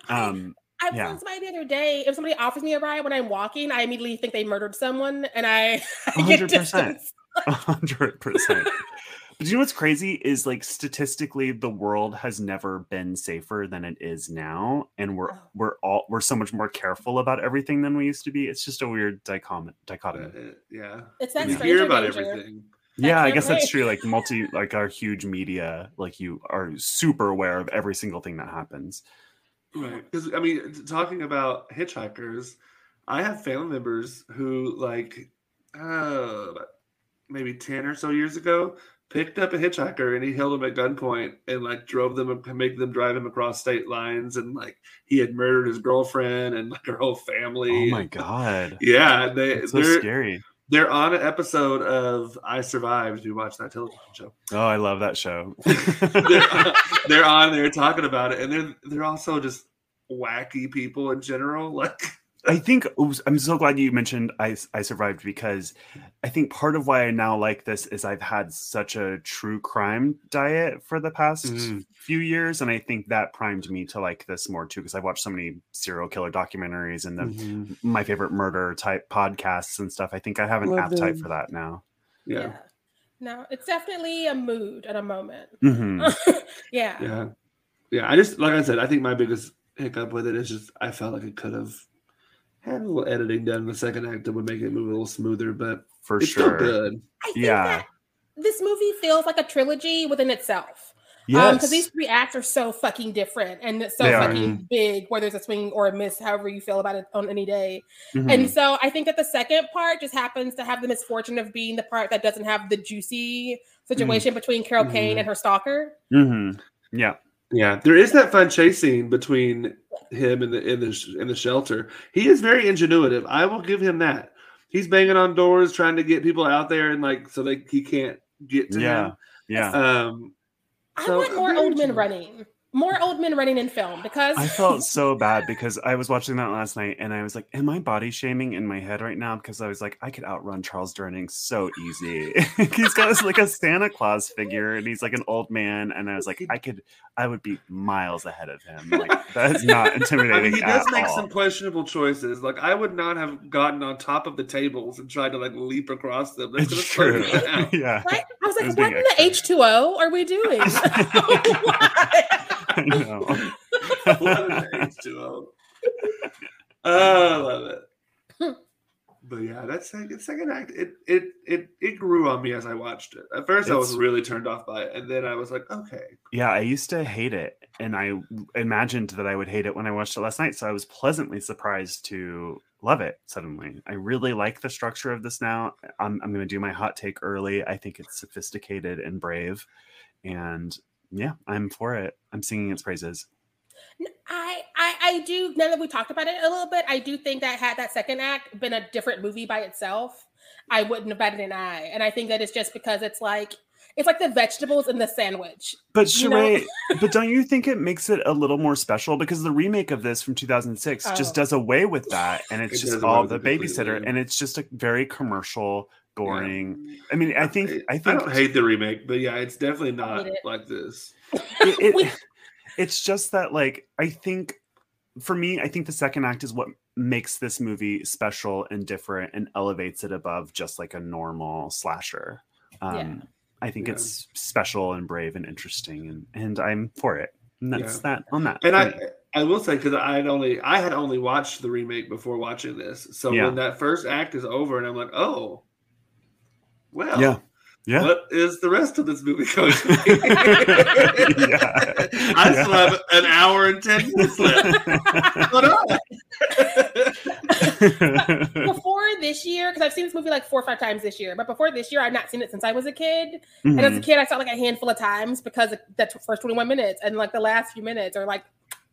Um, I was yeah. telling somebody the other day, if somebody offers me a ride when I'm walking, I immediately think they murdered someone, and I, I get 100%. distance. A hundred percent. But you know what's crazy is like statistically, the world has never been safer than it is now, and we're Oh. we're all we're so much more careful about everything than we used to be. It's just a weird dichom- Uh, dichotomy. yeah. It's that We stranger hear about danger. everything. Yeah, I guess that's true. Like multi, like our huge media, like you are super aware of every single thing that happens. Right. Because, I mean, talking about hitchhikers, I have family members who, like, uh, maybe 10 or so years ago, picked up a hitchhiker and he held him at gunpoint and, like, drove them and make them drive him across state lines. And, like, he had murdered his girlfriend and, like, her whole family. Oh my god, Yeah. They, it's so they're, scary. they're on an episode of I Survived. You watch that television show. Oh, I love that show. they're, they're on there talking about it, and they're they're also just wacky people in general. Like, I think oops, I'm so glad you mentioned I I survived because I think part of why I now like this is I've had such a true crime diet for the past Mm. few years, and I think that primed me to like this more too because I've watched so many serial killer documentaries and the Mm-hmm. my favorite murder type podcasts and stuff. I think I have an Love appetite them. for that now. yeah, No, it's definitely a mood at a moment. Mhm. yeah. yeah, yeah. I just like I said, I think my biggest hiccup with it is just I felt like it could have had a little editing done in the second act that would make it move a little smoother, but For it's sure. still good. I think Yeah. that this movie feels like a trilogy within itself. Yes. because these three acts are so fucking different and it's so They are. fucking big, whether it's a swing or a miss, however you feel about it on any day. Mhm. And so I think that the second part just happens to have the misfortune of being the part that doesn't have the juicy situation between Carol Kane Mhm. and her stalker. Mhm. Yeah. Yeah, there is that fun chase scene between him and the in the in the shelter. He is very ingenuitive. I will give him that. He's banging on doors trying to get people out there and like so they he can't get to Yeah. Yeah. him. Um, I So, want more old men running. More old men running in film because I felt so bad because I was watching that last night and I was like, Am I body shaming in my head right now? Because I was like, I could outrun Charles Durning so easy. he's got this like a Santa Claus figure and he's like an old man. And I was like, I could, I would be miles ahead of him. Like, that is not I intimidating. mean, he does at make all. some questionable choices. Like I would not have gotten on top of the tables and tried to like leap across them. That It's true. slowed me down. yeah. Right? I was like, was what being in the. H2O are we doing? I know. What an H2O. Oh, I love it. but yeah, that second second act, it it it it grew on me as I watched it. At first, I was It's- really turned off by it, and then I was like, okay, Yeah, I used to hate it, and I imagined that I would hate it when I watched it last night. So I was pleasantly surprised to love it suddenly. I really like the structure of this now. I'm, I'm going to do my hot take early. I think it's sophisticated and brave, and yeah, I'm for it. I'm singing its praises. I, I I do now that we talked about it a little bit, I do think that had that second act been a different movie by itself, I wouldn't have batted an eye. And I think that it's just because it's like it's like the vegetables in the sandwich. But You know? Sharai, but don't you think it makes it a little more special because the remake of this from 2006 just Oh. does away with that, and it's It just all the babysitter, and it's just a very commercial, boring. I mean, I think I think don't hate the remake, but yeah, it's definitely not it. like this. it, it- it's just that like i think for me i think the second act is what makes this movie special and different and elevates it above just like a normal slasher um Yeah. i think Yeah. it's special and brave and interesting and and i'm for it and that's Yeah. that on that And I me. I will say because I had only I had only watched the remake before watching this, so Yeah. when that first act is over, and I'm like, oh, well, yeah yeah What is the rest of this movie going to be? Yeah. I still have an hour and ten minutes left. What up? before this year, because I've seen this movie like four or five times this year, but before this year, I've not seen it since I was a kid. And as a Mhm. kid, I saw it like a handful of times because of the t- first 21 minutes and like the last few minutes are like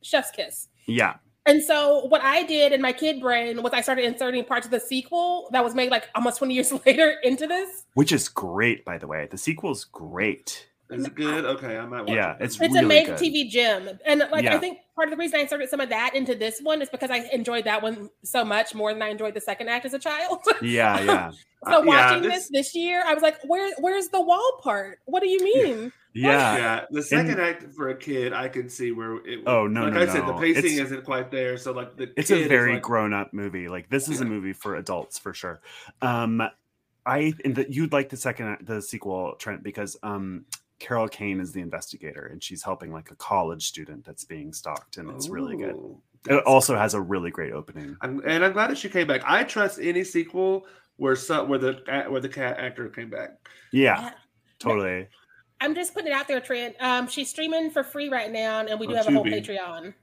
chef's kiss. yeah And so what I did in my kid brain was I started inserting parts of the sequel that was made like almost 20 years later into this. which is great by the way the sequel's great Is it good? Okay, I might watch Yeah, it. it's It's Really a made good. TV gym. And like I think part of the reason I inserted some of that into this one is because I enjoyed that one so much more than I enjoyed the second act as a child. yeah yeah So Uh, yeah, watching this- this this year, I was like, "Where where's the wall part? What do you mean?" Yeah yeah, the second act for a kid, I can see where it. Oh, no, like no, I said, the pacing It's- isn't quite there. So like the it's kid a very like, grown-up movie like this is a movie for adults for sure um i and that you'd like the second the sequel trent because um carol kane is the investigator and she's helping like a college student that's being stalked and it's really good it also cool. has a really great opening I'm, and I'm glad that she came back. I trust any sequel where some where the where the cat actor came back. yeah Yeah. totally I'm just putting it out there, Trent. Um, she's streaming for free right now, and we do On have a whole Tubi. Patreon.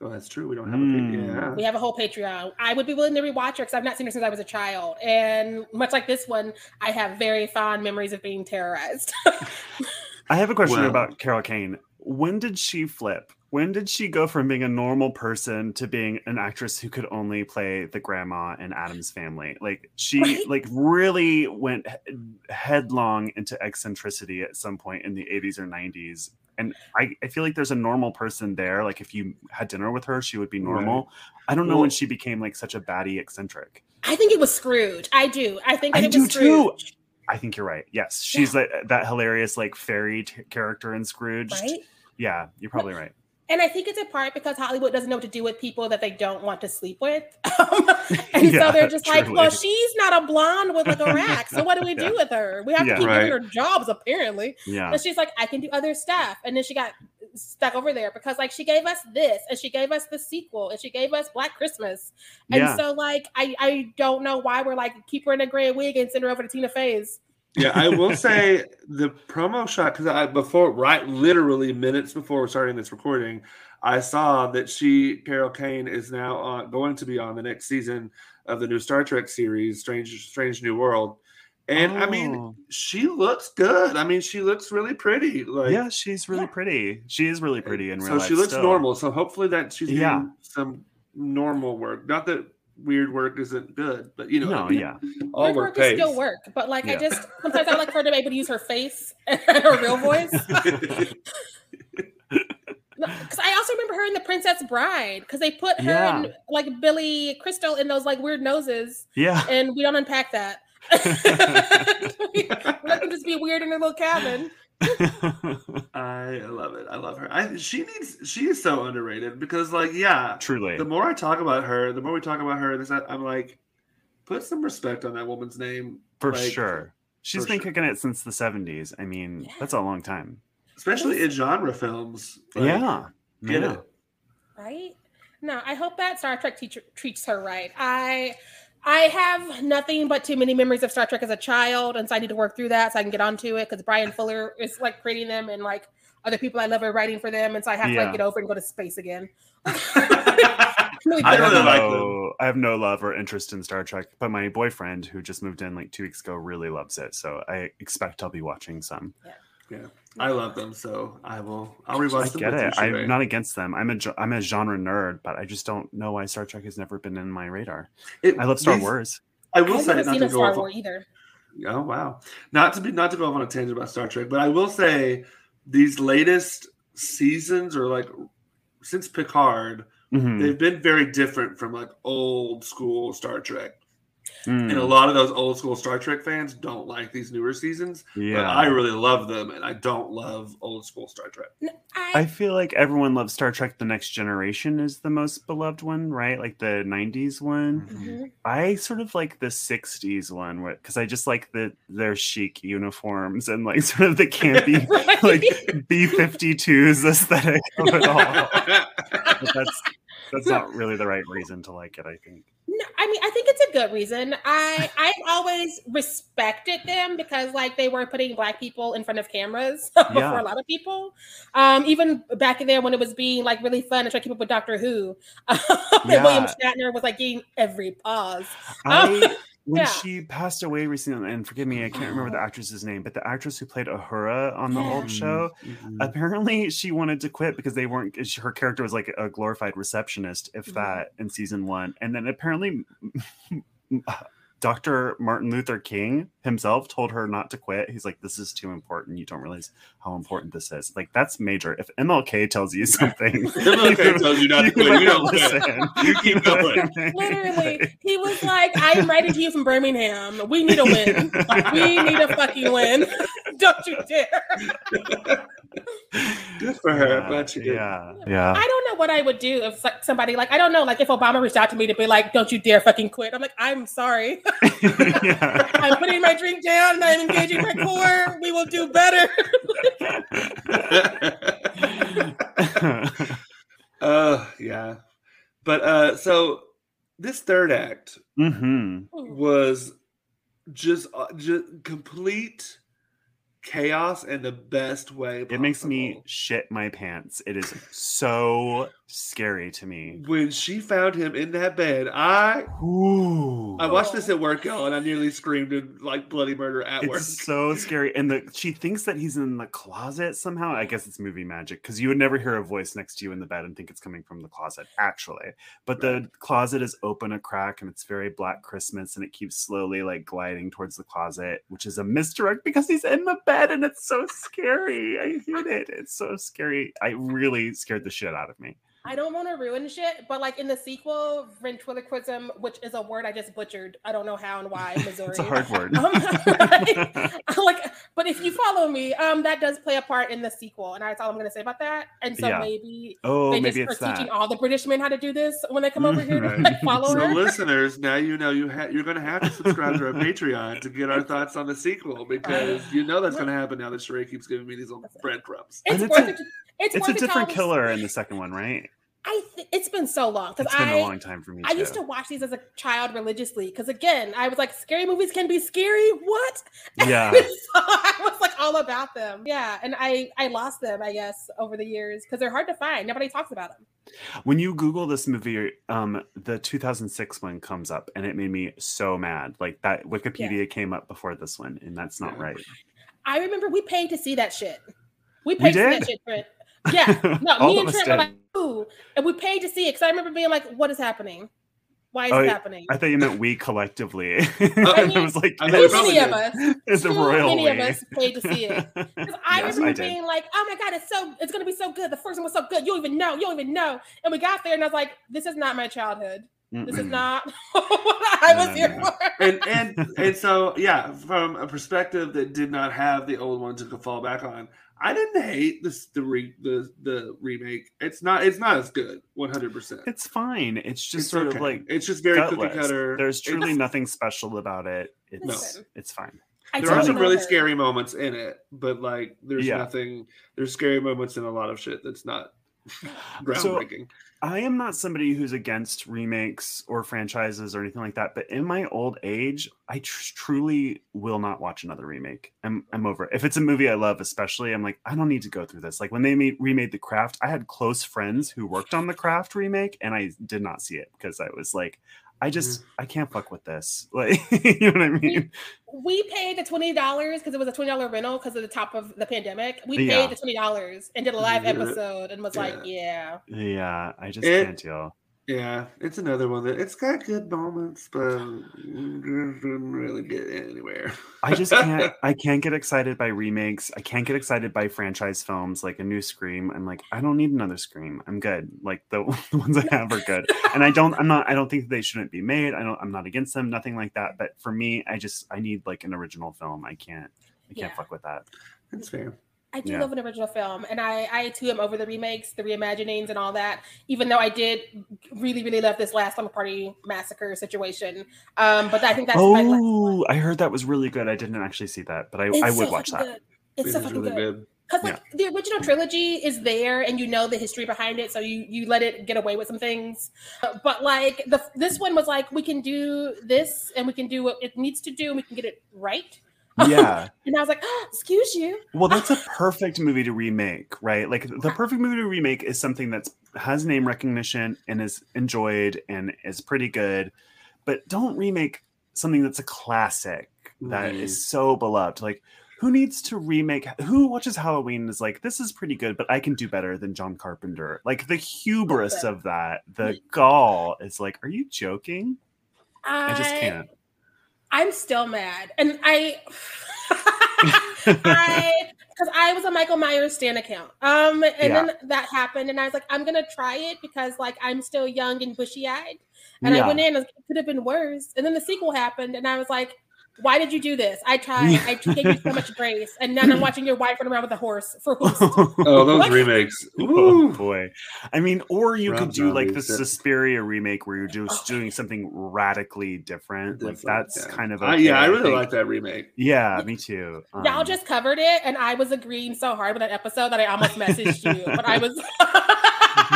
Oh, that's true. We don't have a Mm. yeah. We have a whole Patreon. I would be willing to rewatch her because I've not seen her since I was a child, and much like this one, I have very fond memories of being terrorized. i have a question Well- about carol kane when did she flip when did she go from being a normal person to being an actress who could only play the grandma in Addams family? Like she Right? like really went headlong into eccentricity at some point in the 80s or 90s. And I, I feel like there's a normal person there. Like if you had dinner with her, she would be normal. I don't know Well- when she became like such a baddie eccentric. I think it was Scrooge. I do. I think I it do was too. Scrooge. I think you're right. Yes, she's like that hilarious like fairy t- character in Scrooge. Right? Yeah, you're probably right. And I think it's in part because Hollywood doesn't know what to do with people that they don't want to sleep with. Um, and Yeah, so they're just like, well, she's not a blonde with like a rack. So what do we do Yeah. with her? We have Yeah. to keep Right. giving her jobs, apparently. Yeah. And she's like, I can do other stuff. And then she got stuck over there because like she gave us this and she gave us the sequel and she gave us Black Christmas. And so like I, I don't know why we're like keep her in a gray wig and send her over to Tina Fey's. Yeah, I will say the promo shot because I before right literally minutes before starting this recording, I saw that she Carol Kane is now on, going to be on the next season of the new Star Trek series, Strange Strange New World. And I mean, Oh. she looks good. I mean, she looks really pretty. Like yeah, she's really Yeah. pretty. She is really pretty in real so life. she looks still. normal. So hopefully that she's Yeah. some normal work. Not that weird work isn't good, but you know, No, yeah. all Weird work work is still work, but like I just sometimes I like for her to be able to use her face and her real voice. Because I also remember her in The Princess Bride because they put her Yeah. and like Billy Crystal in those like weird noses, Yeah. and we don't unpack that. Let them just be weird in their little cabin. I love it. I love her. I she needs she is so underrated because like yeah, Truly. the more I talk about her, the more we talk about her, this I'm like, put some respect on that woman's name. For like, sure. She's for been sure. kicking it since the 70s. I mean, Yeah. that's a long time. Especially in genre films. Like, yeah. Get yeah. it. right? No, I hope that Star Trek teacher treats her right. I I have nothing but too many memories of Star Trek as a child, and so I need to work through that so I can get onto it because Bryan Fuller is like creating them, and like other people I love are writing for them, and so I have yeah. to like get over and go to space again. really I don't know. I have no love or interest in Star Trek, but my boyfriend, who just moved in like two weeks ago, really loves it. So I expect I'll be watching some. Yeah. Yeah, I love them, so I will. I'll rewatch I get it. I'm not against them. I'm a I'm a genre nerd, but I just don't know why Star Trek has never been in my radar. It, I love Star these, Wars. I will I've say not to go off on, either. Oh wow, not to be not to go off on a tangent about Star Trek, but I will say these latest seasons or like since Picard, mm-hmm. they've been very different from like old school Star Trek. Mm. And a lot of those old school Star Trek fans don't like these newer seasons. Yeah. I really love them, and I don't love old school Star Trek. I, I feel like everyone loves Star Trek The Next Generation is the most beloved one, right? Like the 90s one. Mm-hmm. I sort of like the 60s one because I just like the their chic uniforms and like sort of the campy right? like B 52s aesthetic of it all. but that's that's not really the right reason to like it, I think. No, I mean, I think it's a good reason. I I've always respected them because like they were putting black people in front of cameras yeah. for a lot of people. Um, even back in there when it was being like really fun to try to keep up with Doctor Who, yeah. William Shatner was like getting every pause. I, um, when yeah. she passed away recently, and forgive me, I can't remember the actress's name, but the actress who played Uhura on the yeah. old show, mm-hmm. apparently she wanted to quit because they weren't. Her character was like a glorified receptionist, if mm-hmm. that, in season one, and then apparently Dr. Martin Luther King himself told her not to quit. He's like, "This is too important. You don't realize how important this is." Like that's major. If MLK tells you something, MLK tells you not to quit. You don't listen. You keep going. Literally, he was like, "I'm writing to you from Birmingham. We need a win. we need a fucking win. don't you dare." Good for her. Yeah, Glad she did. Yeah, yeah. I don't know what I would do if somebody like I don't know, like if Obama reached out to me to be like, "Don't you dare fucking quit." I'm like, "I'm sorry. I'm putting my drink down and I'm engaging my core. We will do better." uh, yeah. But uh, so this third act mm-hmm. was just uh, just complete chaos in the best way. Possible. It makes me shit my pants. It is so scary to me. When she found him in that bed, I Ooh. I watched this at work, y'all, and I nearly screamed in like bloody murder at it's work. So scary. And the she thinks that he's in the closet somehow. I guess it's movie magic because you would never hear a voice next to you in the bed and think it's coming from the closet, actually. But right. the closet is open a crack and it's very black Christmas and it keeps slowly like gliding towards the closet, which is a misdirect because he's in the bed and it's so scary. I hate it. It's so scary. I really scared the shit out of me. I don't want to ruin shit, but like in the sequel, ventriloquism, which is a word I just butchered. I don't know how and why. Missouri. it's a hard word. Um, like, but if you follow me, um, that does play a part in the sequel, and that's all I'm going to say about that. And so yeah. maybe oh, they maybe just are teaching all the British men how to do this when they come over here to like, follow so her. listeners, now you know you ha- you're going to have to subscribe to our Patreon to get our thoughts on the sequel because you know that's going to happen now that Sharai keeps giving me these little breadcrumbs. It's, it's worth a, it. It's, it's a different killer in the second one, right? I th- it's been so long because I a long time for me. I used to watch these as a child religiously because again, I was like, scary movies can be scary. What? Yeah. so I was like all about them. Yeah, and I I lost them, I guess, over the years because they're hard to find. Nobody talks about them. When you Google this movie, um, the 2006 one comes up, and it made me so mad. Like that Wikipedia yeah. came up before this one, and that's not right. I remember we paid to see that shit. We paid we to see that shit, Trent. Yeah, no, me and Trent were like, ooh, and we paid to see it because I remember being like, what is happening? Why is oh, it happening? I thought you meant we collectively. I mean, it was like too many of us. It's a royal many of us paid to see it. Because I yes, remember I being like, "Oh my god, it's so it's gonna be so good. The first one was so good. You don't even know. You don't even know." And we got there, and I was like, "This is not my childhood. Mm-mm. This is not what I was no, here no. for." And and and so yeah, from a perspective that did not have the old one to fall back on, I didn't hate this the re, the the remake. It's not it's not as good. One hundred percent. It's fine. It's just it's sort okay. of like it's just very gutless. cookie cutter. There's truly it's, nothing special about it. It's no. it's fine. I there are some really scary moments in it, but like there's yeah. nothing. There's scary moments in a lot of shit that's not groundbreaking. So, I am not somebody who's against remakes or franchises or anything like that, but in my old age, I tr- truly will not watch another remake. I'm I'm over it. If it's a movie I love, especially, I'm like, I don't need to go through this. Like when they made, remade The Craft, I had close friends who worked on The Craft remake, and I did not see it because I was like, I just mm-hmm. I can't fuck with this. Like you know what I mean? We, we paid the twenty dollars because it was a twenty dollar rental because of the top of the pandemic. We yeah. paid the twenty dollars and did a live episode and was yeah. like, yeah, yeah. I just it, can't deal. Yeah, it's another one that it's got good moments, but didn't really get anywhere. I just can't. I can't get excited by remakes. I can't get excited by franchise films like a new Scream. I'm like, I don't need another Scream. I'm good. Like the, the ones I have are good, and I don't. I'm not. I don't think they shouldn't be made. I don't. I'm not against them. Nothing like that. But for me, I just I need like an original film. I can't. I can't yeah. fuck with that. That's fair. I do yeah. love an original film, and I I too am over the remakes, the reimaginings, and all that. Even though I did really really love this last slumber party massacre situation, um, but I think that's oh, I heard that was really good. I didn't actually see that, but I I would so watch that. Good. It's so fucking really good. Because like yeah. the original trilogy is there, and you know the history behind it, so you you let it get away with some things. But like the this one was like, we can do this, and we can do what it needs to do, and we can get it right yeah. and I was like, oh, excuse you. Well, that's a perfect movie to remake, right? Like the perfect movie to remake is something that has name recognition and is enjoyed and is pretty good. But don't remake something that's a classic that mm. is so beloved. Like who needs to remake who watches Halloween is like, this is pretty good, but I can do better than John Carpenter. Like the hubris of that, the gall is like, are you joking? I, I just can't. I'm still mad, and I, I, because I was a Michael Myers stand account, um, and yeah. then that happened, and I was like, I'm gonna try it because like I'm still young and bushy eyed, and yeah. I went in, it could have been worse, and then the sequel happened, and I was like, why did you do this? I tried. I gave you so much grace, and now I'm watching your wife run around with a horse for oh, those what? remakes! Ooh. Oh boy, I mean, or you Rob could do like the Suspiria remake where you're just doing something radically different. different like that's yeah. kind of okay, yeah. I really like that remake. Yeah, me too. Um, Y'all just covered it, and I was agreeing so hard with that episode that I almost messaged you, but I was.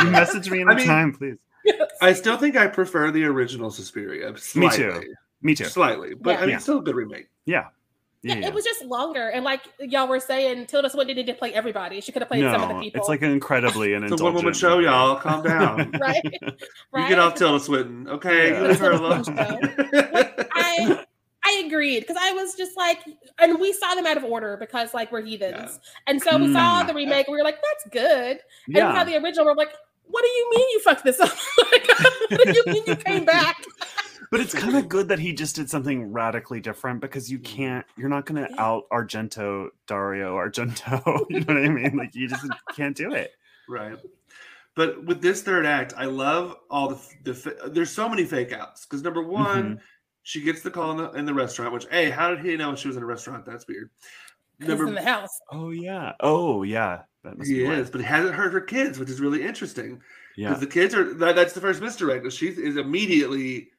you message me anytime, mean, please. Yes. I still think I prefer the original Suspiria. Slightly. Me too. Me too. Slightly, but yeah. I mean, still a good remake. Yeah. Yeah, yeah, it was just longer, and like y'all were saying, Tilda Swinton didn't play everybody. She could have played no, some of the people. It's like an incredibly an it's a one woman show, y'all. Calm down. right, right. You get off Tilda Swinton, okay? Yeah. Leave her alone. I I agreed because I was just like, and we saw them out of order because like we're heathens, yeah. and so we mm. saw the remake. We were like, that's good, and yeah. we saw the original. We're like, what do you mean you fucked this up? what do you mean you came back? But it's kind of good that he just did something radically different because you mm-hmm. can't you're not going to out argento dario argento you know what i mean? Like you just can't do it. Right. But with this third act i love all the, the there's so many fake outs because number one mm-hmm. she gets the call in the, in the restaurant which hey how did he know she was in a restaurant? That's weird. Number in the house. Oh yeah. Oh yeah. That must he is but he hasn't hurt her kids which is really interesting Yeah. because yeah. the kids are that, that's the first misdirect she is immediately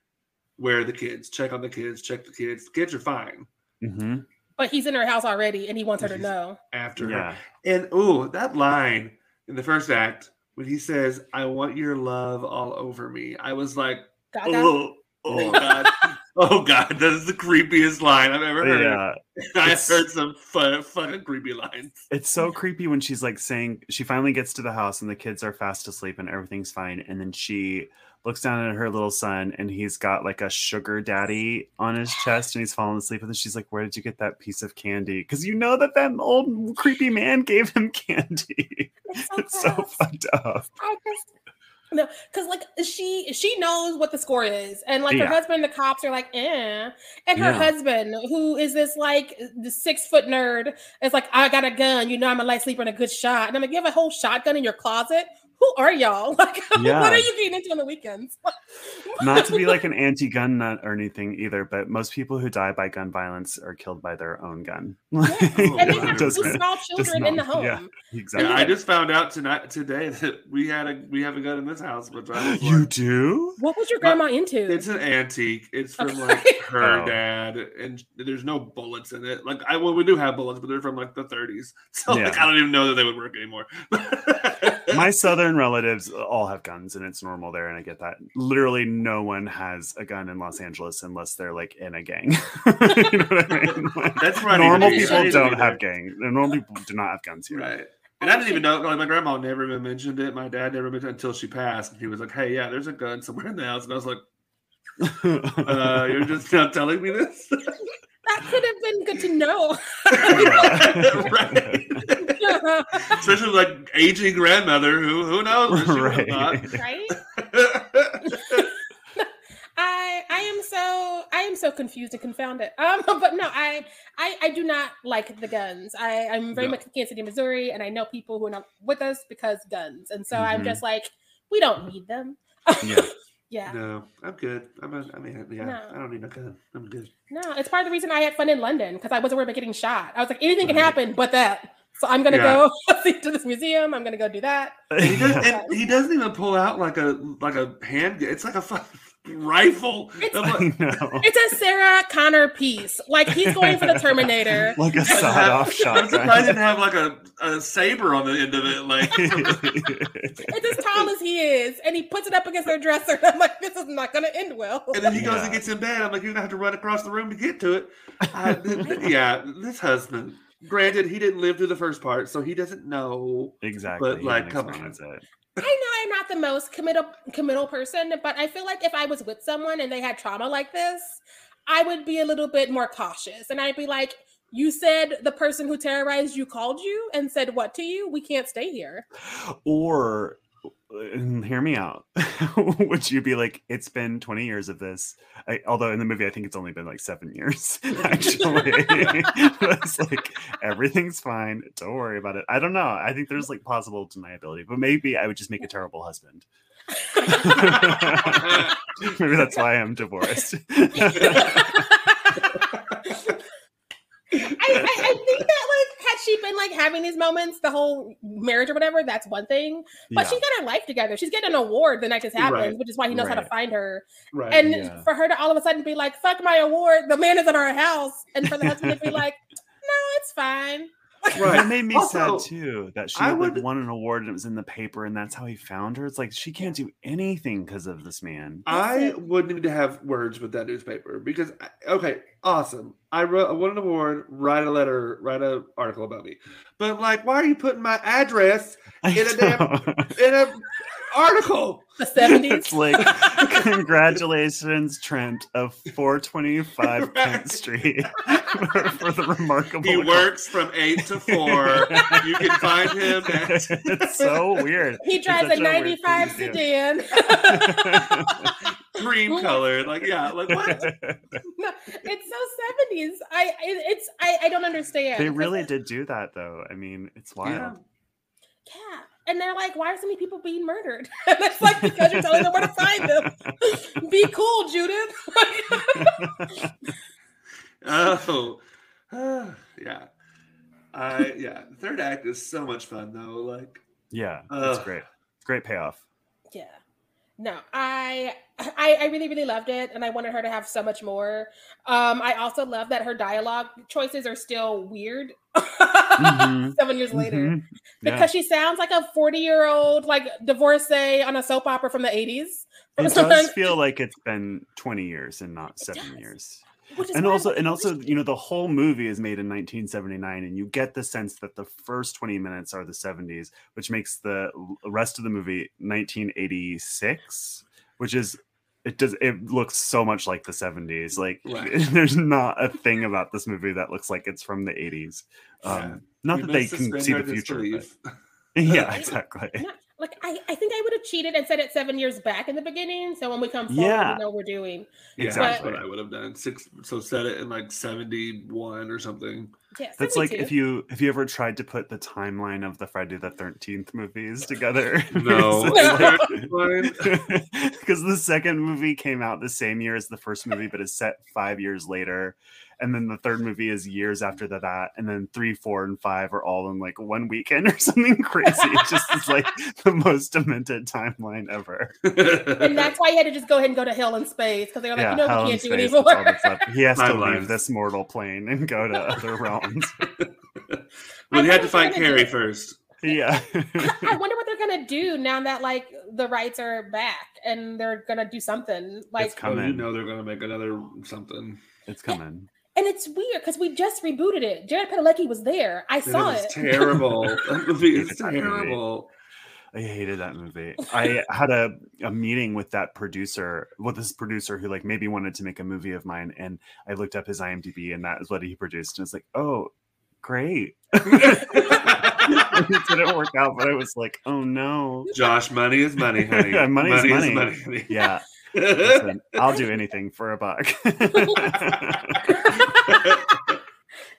where are the kids? Check on the kids. Check the kids. The kids are fine. Mm-hmm. But he's in her house already, and he wants her to know. After yeah. her. And oh, that line in the first act when he says, "I want your love all over me," I was like, "Oh, oh God." oh god, that is the creepiest line I've ever heard. Yeah, I heard some fun, fucking creepy lines. It's so creepy when she's like saying she finally gets to the house and the kids are fast asleep and everything's fine, and then she looks down at her little son and he's got like a sugar daddy on his chest and he's falling asleep and then she's like where did you get that piece of candy? Because you know that that old creepy man gave him candy. It's so, it's so fucked up. I just no, because like she she knows what the score is, and like yeah. her husband, the cops are like, eh, and her yeah. husband, who is this like the six foot nerd, is like, I got a gun, you know, I'm a light sleeper and a good shot, and I'm like, you have a whole shotgun in your closet who are y'all? Like, yeah. what are you getting into on the weekends? Not to be like an anti-gun nut or anything either, but most people who die by gun violence are killed by their own gun. Yeah. and they have just, small children in the home. Yeah, exactly. Yeah, I just found out tonight today that we had a we have a gun in this house, which I was You like, do? What was your grandma into? It's an antique. It's from like her oh. dad, and there's no bullets in it. Like I well, we do have bullets, but they're from like the 30s. So like I don't even know that they would work anymore my southern relatives all have guns and it's normal there and i get that literally no one has a gun in los angeles unless they're like in a gang you know what i mean like, That's right. normal people even don't have gangs normal people do not have guns here Right. And I didn't even know. Like my grandma never even mentioned it. My dad never mentioned it until she passed. And he was like, "Hey, yeah, there's a gun somewhere in the house." And I was like, uh, "You're just not telling me this." That could have been good to know. right. Especially like aging grandmother who who knows if she Right. right? I I am so I am so confused and confounded. Um, but no, I I I do not like the guns. I I'm very No. much in Kansas City, Missouri, and I know people who are not with us because guns, and so I'm Mhm. just like, we don't need them. yeah Yeah. no, I'm good. I'm. A, I mean, yeah, No. I don't need a gun. I'm good. No, it's part of the reason I had fun in London because I wasn't worried about getting shot. I was like, anything can happen but that. So I'm gonna Yeah. go to this museum. I'm gonna go do that. He does, and he doesn't even pull out like a like a hand. It's like a fucking rifle. It's- like, It's a Sarah Connor piece. Like he's going for the Terminator. like a sawed off I'm surprised I didn't have like a, a saber on the end of it. Like, It's as tall as he is, and he puts it up against their dresser. And I'm like, this is not gonna end well. and then he goes Yeah. and gets in bed. I'm like, you're gonna have to run across the room to get to it. I, th- th- yeah, this husband. Granted, he didn't live through the first part, so he doesn't know. exactly But, he like, come on. experience it. I know I'm not the most committal committal person, but I feel like if I was with someone and they had trauma like this, I would be a little bit more cautious. And I'd be like, you said the person who terrorized you called you and said what to you? We can't stay here. Or and hear me out. Would you be like, it's been 20 years of this? I, although in the movie, I think it's only been like seven years, actually. it's like, everything's fine. Don't worry about it. I don't know. I think there's like possible deniability, but maybe I would just make a terrible husband. maybe that's why I'm divorced. I, I, I think that like had she been like having these moments, the whole marriage or whatever, that's one thing. But Yeah. she got her life together. She's getting an award the night this happens, Right. which is why he knows how to find her. Right. And Yeah. for her to all of a sudden be like, fuck my award, the man is in our house. And for the husband to be like, no, it's fine. Right. That made me Also, sad too. That she I had, like won an award and it was in the paper, and that's how he found her. It's like she can't do anything because of this man. I would need to have words with that newspaper because okay, awesome. I wrote I won an award, write a letter, write an article about me. But like, why are you putting my address In a damn- in a article? The 70s. it's like congratulations, Trent of 425 Kent Right. Street for, for the remarkable. He works from eight to four. You can find him at it's so weird. he drives a 95 thing sedan. cream colored. Like, yeah, like what? No, it's so 70s. I it's I, I don't understand. They really did do that though. I mean, it's wild. Yeah. Yeah. And they're like, why are so many people being murdered? And it's like because you're telling them where to find them. Be cool, Judith. Oh, yeah. I yeah. The third act is so much fun though. Like, Yeah, it's Ugh. great. Great payoff. yeah. No, I, I I really really loved it, and I wanted her to have so much more. Um, I also love that her dialogue choices are still weird. Mhm. Seven years later, Mhm. Yeah. because she sounds like a forty-year-old like divorcee on a soap opera from the eighties. it does feel like it's been 20 years and not seven years. And also and also you know the whole movie is made in 1979 and you get the sense that the first 20 minutes are the 70s which makes the rest of the movie 1986 which is it does it looks so much like the 70s like Right. there's not a thing about this movie that looks like it's from the 80s um Yeah. not we that they can see the future but- yeah exactly No, like I, I think I would have cheated and said it seven years back in the beginning. So when we come forward, Yeah. we know we're doing. Yeah, Exactly. that's what I would have done. Six. So set it in like seventy-one or something. Yeah, That's like if you if you ever tried to put the timeline of the Friday the Thirteenth movies together. No. It's Fine. because the second movie came out the same year as the first movie, but is set five years later. And then the third movie is years after the, that, and then three, four, and five are all in like one weekend or something crazy. It just is like the most demented timeline ever. and that's why he had to just go ahead and go to hell in space because they're like, you know, hell we can't do space, anymore. that's all that's left. He has to Timelines. leave this mortal plane and go to other realms. well, you had to fight they're Carrie do- first. Yeah. I wonder what they're gonna do now that like the rights are back and they're gonna do something like It's coming. Oh, you know they're gonna make another something. It's coming. And it's weird because we just rebooted it. Jared Padalecki was there. I And saw it it. terrible. That movie is Hated that movie. terrible. I hated that movie. I had a, a meeting with that producer, with this producer who like maybe wanted to make a movie of mine, and I looked up his IMDb, and that is what he produced, and it's like, oh, great. it didn't work out, but I was like, oh no. Josh, money is money, honey. Money is money. money. Yeah, listen, I'll do anything for a buck.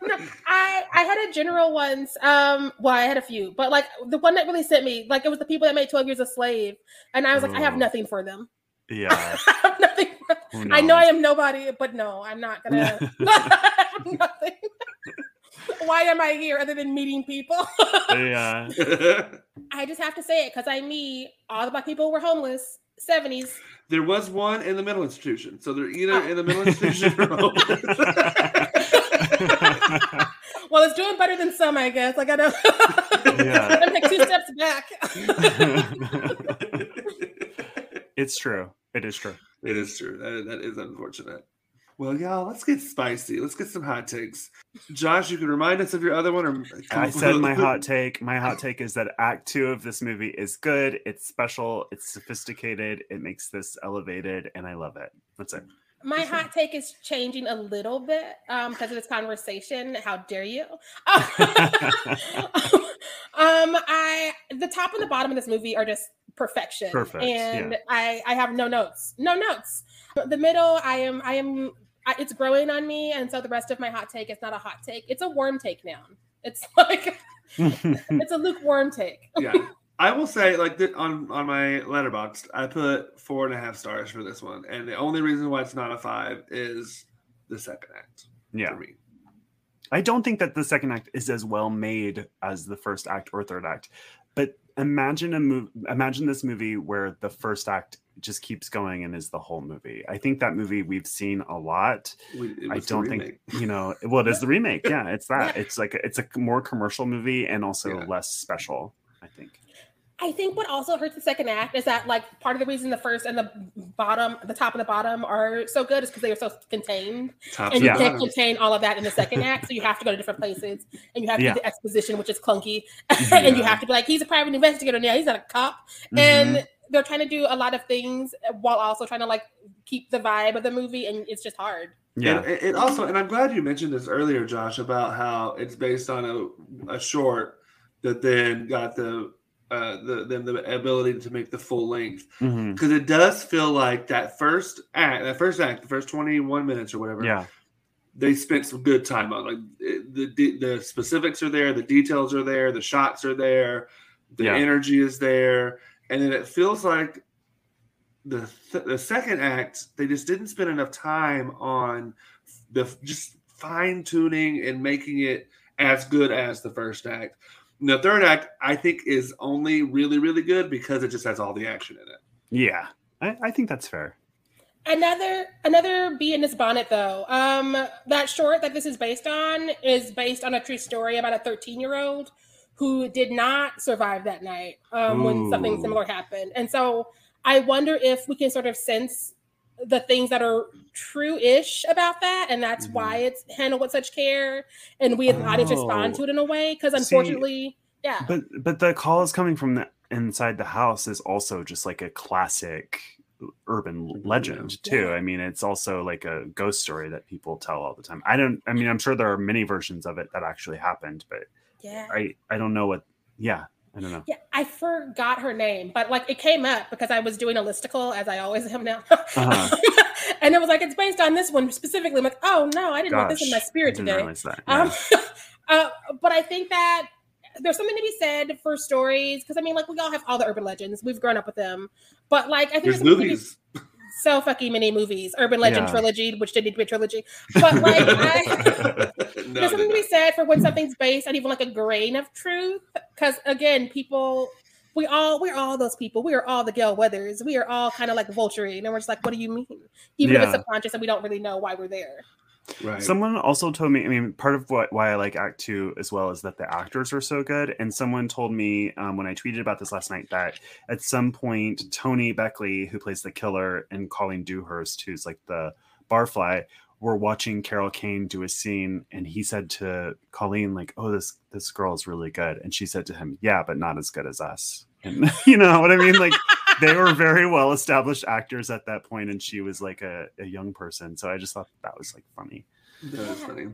No, I I had a general once. Um, well, I had a few, but like the one that really sent me, like it was the people that made Twelve Years a Slave, and I was like, I have Oh. nothing for them. yeah, I nothing. For I know I am nobody, but no, I'm not gonna. Nothing. Why am I here other than meeting people? yeah. I just have to say it because I meet all the black people who were homeless. 70s. there was one in the middle institution, so they're either Oh. in the middle oh. institution or homeless. Well, it's doing better than some, I guess. Like I know. Yeah. I'm like two steps back. it's true. It is true. It is true. That, that is unfortunate. Well, y'all, let's get spicy. Let's get some hot takes. Josh, you can remind us of your other one. Or I said my hot take. My hot take is that Act Two of this movie is good. It's special. It's sophisticated. It makes this elevated, and I love it. That's it. My hot take is changing a little bit um, because of this conversation. How dare you? um, I the top and the bottom of this movie are just perfection. Perfect, And yeah. I I have no notes. No notes. The middle, I am I am I, it's growing on me, and so the rest of my hot take is not a hot take. It's a warm take now. It's like it's a lukewarm take. yeah. I will say, like th- on on my Letterboxd, I put four and a half stars for this one, and the only reason why it's not a five is the second act yeah. for me. I don't think that the second act is as well made as the first act or third act. But imagine a movie imagine this movie where the first act just keeps going and is the whole movie. I think that movie we've seen a lot. I don't think you know well it is the remake. Yeah, it's that. It's like it's a more commercial movie and also Yeah. less special, I think. I think what also hurts the second act is that like part of the reason the first and the bottom, the top and the bottom are so good is because they are so contained, Top and to you can't bottom. contain all of that in the second act. So you have to go to different places, and you have to Yeah. do the exposition, which is clunky, and you have to be like, he's a private investigator now, he's not a cop, Mm-hmm. and they're trying to do a lot of things while also trying to like keep the vibe of the movie, and it's just hard. yeah. And it, it also, and I'm glad you mentioned this earlier, Josh, about how it's based on a, a short that then got the uh the then the ability to make the full length because it does feel like that first act, that first act, the first 21 minutes or whatever. Yeah. they spent some good time on. Like the the, the specifics are there, the details are there, the shots are there, the Yeah. energy is there, and then it feels like the th- the second act they just didn't spend enough time on the just fine tuning and making it as good as the first act. And the third act, I think, is only really really good because it just has all the action in it. Yeah. I, I think that's fair. Another another bee in this bonnet though. Um that short that this is based on is based on a true story about a 13 year old who did not survive that night um, when something similar happened. And so I wonder if we can sort of sense the things that are true-ish about that, and that's Mhm. why it's handled with such care, and we as an audience respond Oh. to it in a way. Because See, unfortunately, yeah, But but the calls coming from the inside the house is also just like a classic urban legend too. Yeah. I mean, it's also like a ghost story that people tell all the time. I don't. I mean, I'm sure there are many versions of it that actually happened, but yeah. I I don't know what. Yeah, I don't know. Yeah, I forgot her name, but like it came up because I was doing a listicle as I always am now. Uh-huh. and it was like it's based on this one specifically. I'm like, oh no, I didn't want this in my Gosh, spirit today. that. Um, uh, but I think that there's something to be said for stories because I mean, like we all have all the urban legends. We've grown up with them, but like I think There's there's something be- movies. so fucking many movies, urban legend Yeah. trilogy, which didn't need to be a trilogy. But like, I, No, there's something to be said for when something's based on even like a grain of truth. Because again, people, we all we're all those people. We are all the Gale Weathers. We are all kind of like vulturing, and we're just like, what do you mean? Even if it's Yeah. subconscious and we don't really know why we're there. Right. Someone also told me. I mean, part of what why I like Act Two as well is that the actors are so good. And someone told me um, when I tweeted about this last night that at some point Tony Beckley, who plays the killer, and Colleen Dewhurst, who's like the barfly, were watching Carol Kane do a scene, and he said to Colleen, like, "Oh, this this girl is really good," and she said to him, "Yeah, but not as good as us." And you know what I mean? Like they were very well established actors at that point, and she was like a, a young person. So I just thought that was like funny. That was funny.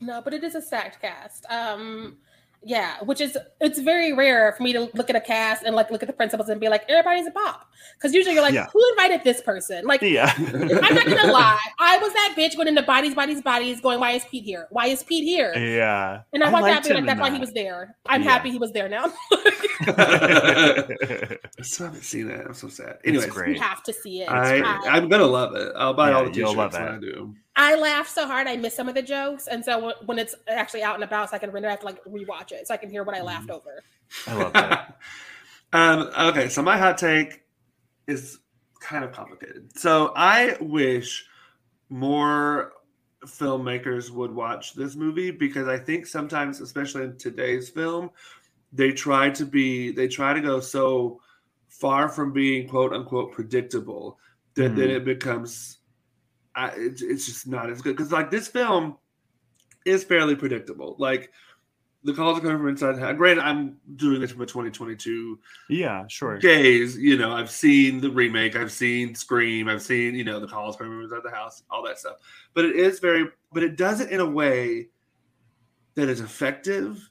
No, but it is a stacked cast. Um, yeah, which is it's very rare for me to look at a cast and like look at the principals and be like, everybody's a pop. Because usually you're like, Yeah. who invited this person? Like, Yeah. I'm not gonna lie, I was that bitch going into bodies, bodies, bodies, going, why is Pete here? Why is Pete here? yeah. And I, watched liked that, be like, in that's why he was there. I'm Yeah. happy he was there now. I still haven't seen it. I'm so sad. Anyways, It's great. you have to see it. I, I, I'm gonna love it. I'll buy Yeah, all the t-shirts love when it. I do. I laugh so hard I miss some of the jokes, and so when- when it's actually out and about, so I can render, I have to like rewatch it so I can hear what I laughed over. I love that. um, okay, so my hot take is kind of complicated. So I wish more filmmakers would watch this movie because I think sometimes, especially in today's film, they try to be they try to go so far from being quote unquote predictable that then Mhm. it becomes I, it's, it's just not as good because like this film is fairly predictable like the calls are coming from inside the house. Granted, I'm doing this from a 2022 Yeah, sure. gaze. You know, I've seen the remake, I've seen Scream, I've seen you know the calls coming from inside the house, all that stuff. But it is very, but it does it in a way that is effective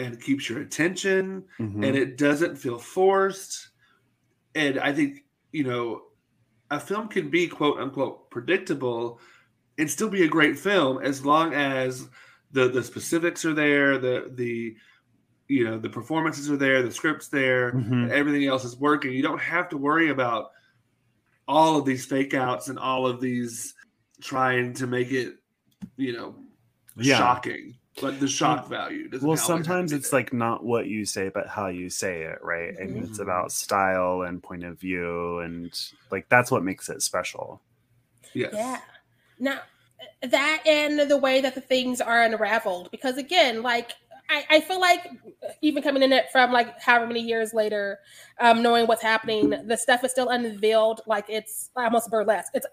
and keeps your attention, Mhm. and it doesn't feel forced. And I think you know, a film can be quote unquote predictable and still be a great film as long as the the specifics are there, the the you know the performances are there, the scripts there, Mhm. everything else is working. You don't have to worry about all of these fake outs and all of these trying to make it, you know, Yeah. shocking. Like the shock value. doesn't Well, always have to sometimes it's like not what you say, but how you say it, right? And it's about style and point of view, and like that's what makes it special. yes. Yeah. Now that and the way that the things are unraveled, because again, like I, I feel like even coming in it from like however many years later, um, knowing what's happening, the stuff is still unveiled like it's almost burlesque. It's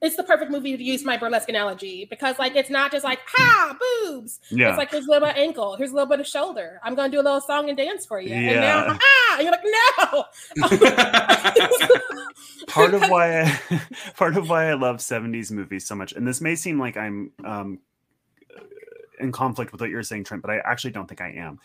it's the perfect movie to use my burlesque analogy because like it's not just like ha boobs. Yeah. It's like here's a little bit of ankle, here's a little bit of shoulder. I'm gonna do a little song and dance for you. And Yeah. now ah, and you're like, no. part of why I, part of why I love 70s movies so much, and this may seem like I'm um, in conflict with what you're saying, Trent, but I actually don't think I am.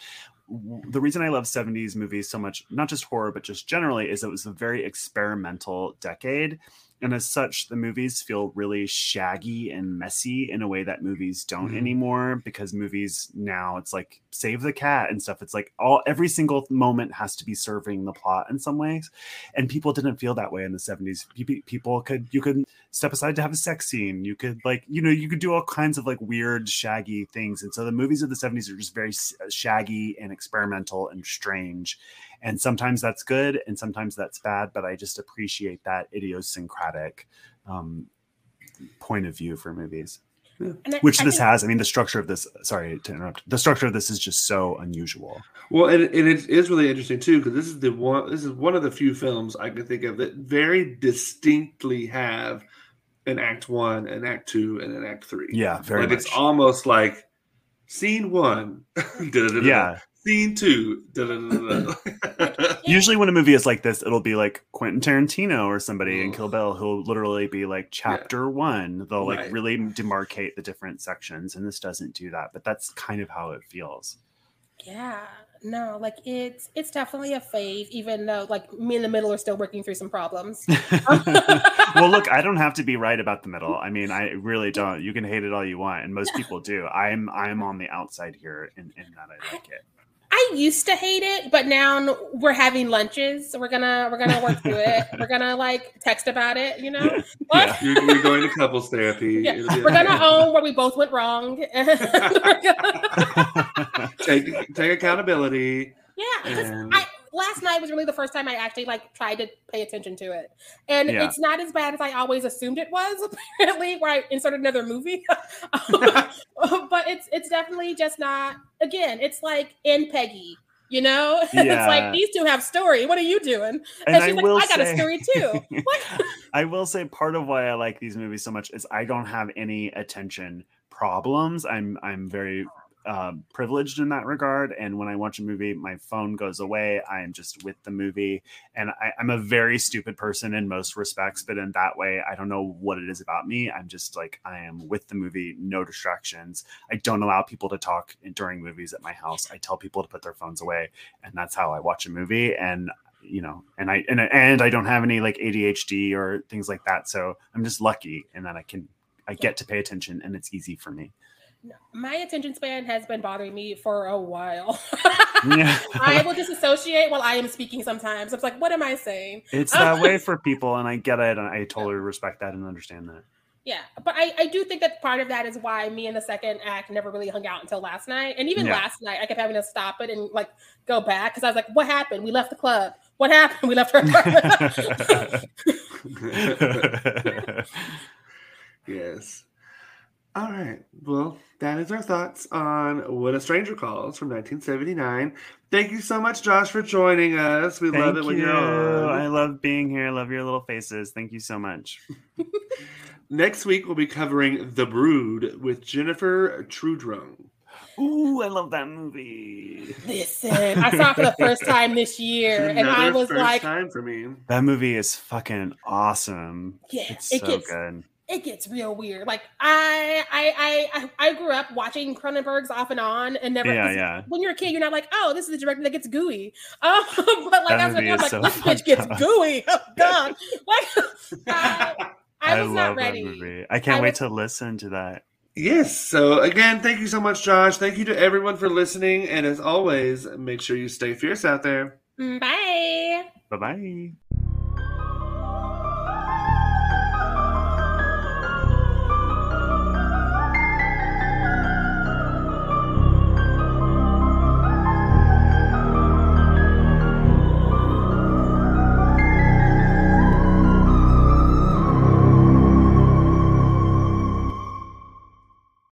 The reason I love 70s movies so much, not just horror, but just generally, is it was a very experimental decade. And as such, the movies feel really shaggy and messy in a way that movies don't Mhm. anymore because movies now it's like save the cat and stuff. It's like all every single moment has to be serving the plot in some ways. And people didn't feel that way in the 70s Pe- pe- people could you could step aside to have a sex scene. You could like you know you could do all kinds of like weird shaggy things. And so the movies of the 70s are just very shaggy and experimental and strange and sometimes that's good and sometimes that's bad but i just appreciate that idiosyncratic um, point of view for movies. And I- which I this think- has i mean the structure of this sorry to interrupt the structure of this is just so unusual. Well, and, and it is really interesting too because this is the one. This is one of the few films I can think of that very distinctly have an Act One, an Act Two, and an Act Three. yeah very like much. it's almost like scene one, yeah scene two. Usually, when a movie is like this, it'll be like Quentin Tarantino or somebody in Kill Bill who'll literally be like chapter one. They'll like Right. really demarcate the different sections, and this doesn't do that. But that's kind of how it feels. Yeah, no, like it's it's definitely a fave, even though like me in the middle are still working through some problems. well, look, I don't have to be right about the middle. I mean, I really don't. You can hate it all you want, and most people do. I'm I'm on the outside here, in, in that I like it. I used to hate it, but now we're having lunches. So we're gonna we're gonna work through it. We're gonna like text about it, you know. Yeah. you're, you're going to couples therapy. Yeah, We're gonna own where we both went wrong. Take take accountability. Yeah, And I last night was really the first time I actually like tried to pay attention to it, and yeah. it's not as bad as I always assumed it was. Apparently, where I inserted another movie, but it's it's definitely just not. Again, it's like in Peggy. You know, yeah. it's like these two have story. What are you doing? And, and she's I like, I got say, a story too. I will say part of why I like these movies so much is I don't have any attention problems. I'm I'm very uh, privileged in that regard. And when I watch a movie, my phone goes away. I am just with the movie. And I, am a very stupid person in most respects, but in that way, I don't know what it is about me. I'm just like, I am with the movie, no distractions. I don't allow people to talk during movies at my house. I tell people to put their phones away. And that's how I watch a movie. And you know, and I and and I don't have any like ADHD or things like that. So I'm just lucky in that I can I get to pay attention and it's easy for me my attention span has been bothering me for a while. yeah. I will disassociate while I am speaking sometimes. I'm like, what am I saying? It's um, that way for people, and I get it, and I totally respect that and understand that. Yeah, but I, I do think that part of that is why me and the second act never really hung out until last night. And even yeah. last night, I kept having to stop it and like go back because I was like, what happened? We left the club. What happened? We left her. Apartment. Yes. All right. Well, that is our thoughts on When a Stranger Calls from 1979. Thank you so much, Josh, for joining us. We Thank love it when you. are on. I love being here. I love your little faces. Thank you so much. Next week, we'll be covering The Brood with Jennifer Trudrone. Ooh, I love that movie. Listen, I saw it for the first time this year, and I was like, time for me. That movie is fucking awesome. Yeah, it's it so gets, good it gets real weird. Like I, I, I, I grew up watching Cronenberg's off and on, and never. Yeah, yeah. When you're a kid, you're not like, oh, this is the director that gets gooey. Um, but like as a kid, like so this bitch gets gooey. Oh god, like I, I was I not ready. I can't I wait was, to listen to that. Yes. So again, thank you so much, Josh. Thank you to everyone for listening, and as always, make sure you stay fierce out there. Bye. Bye bye.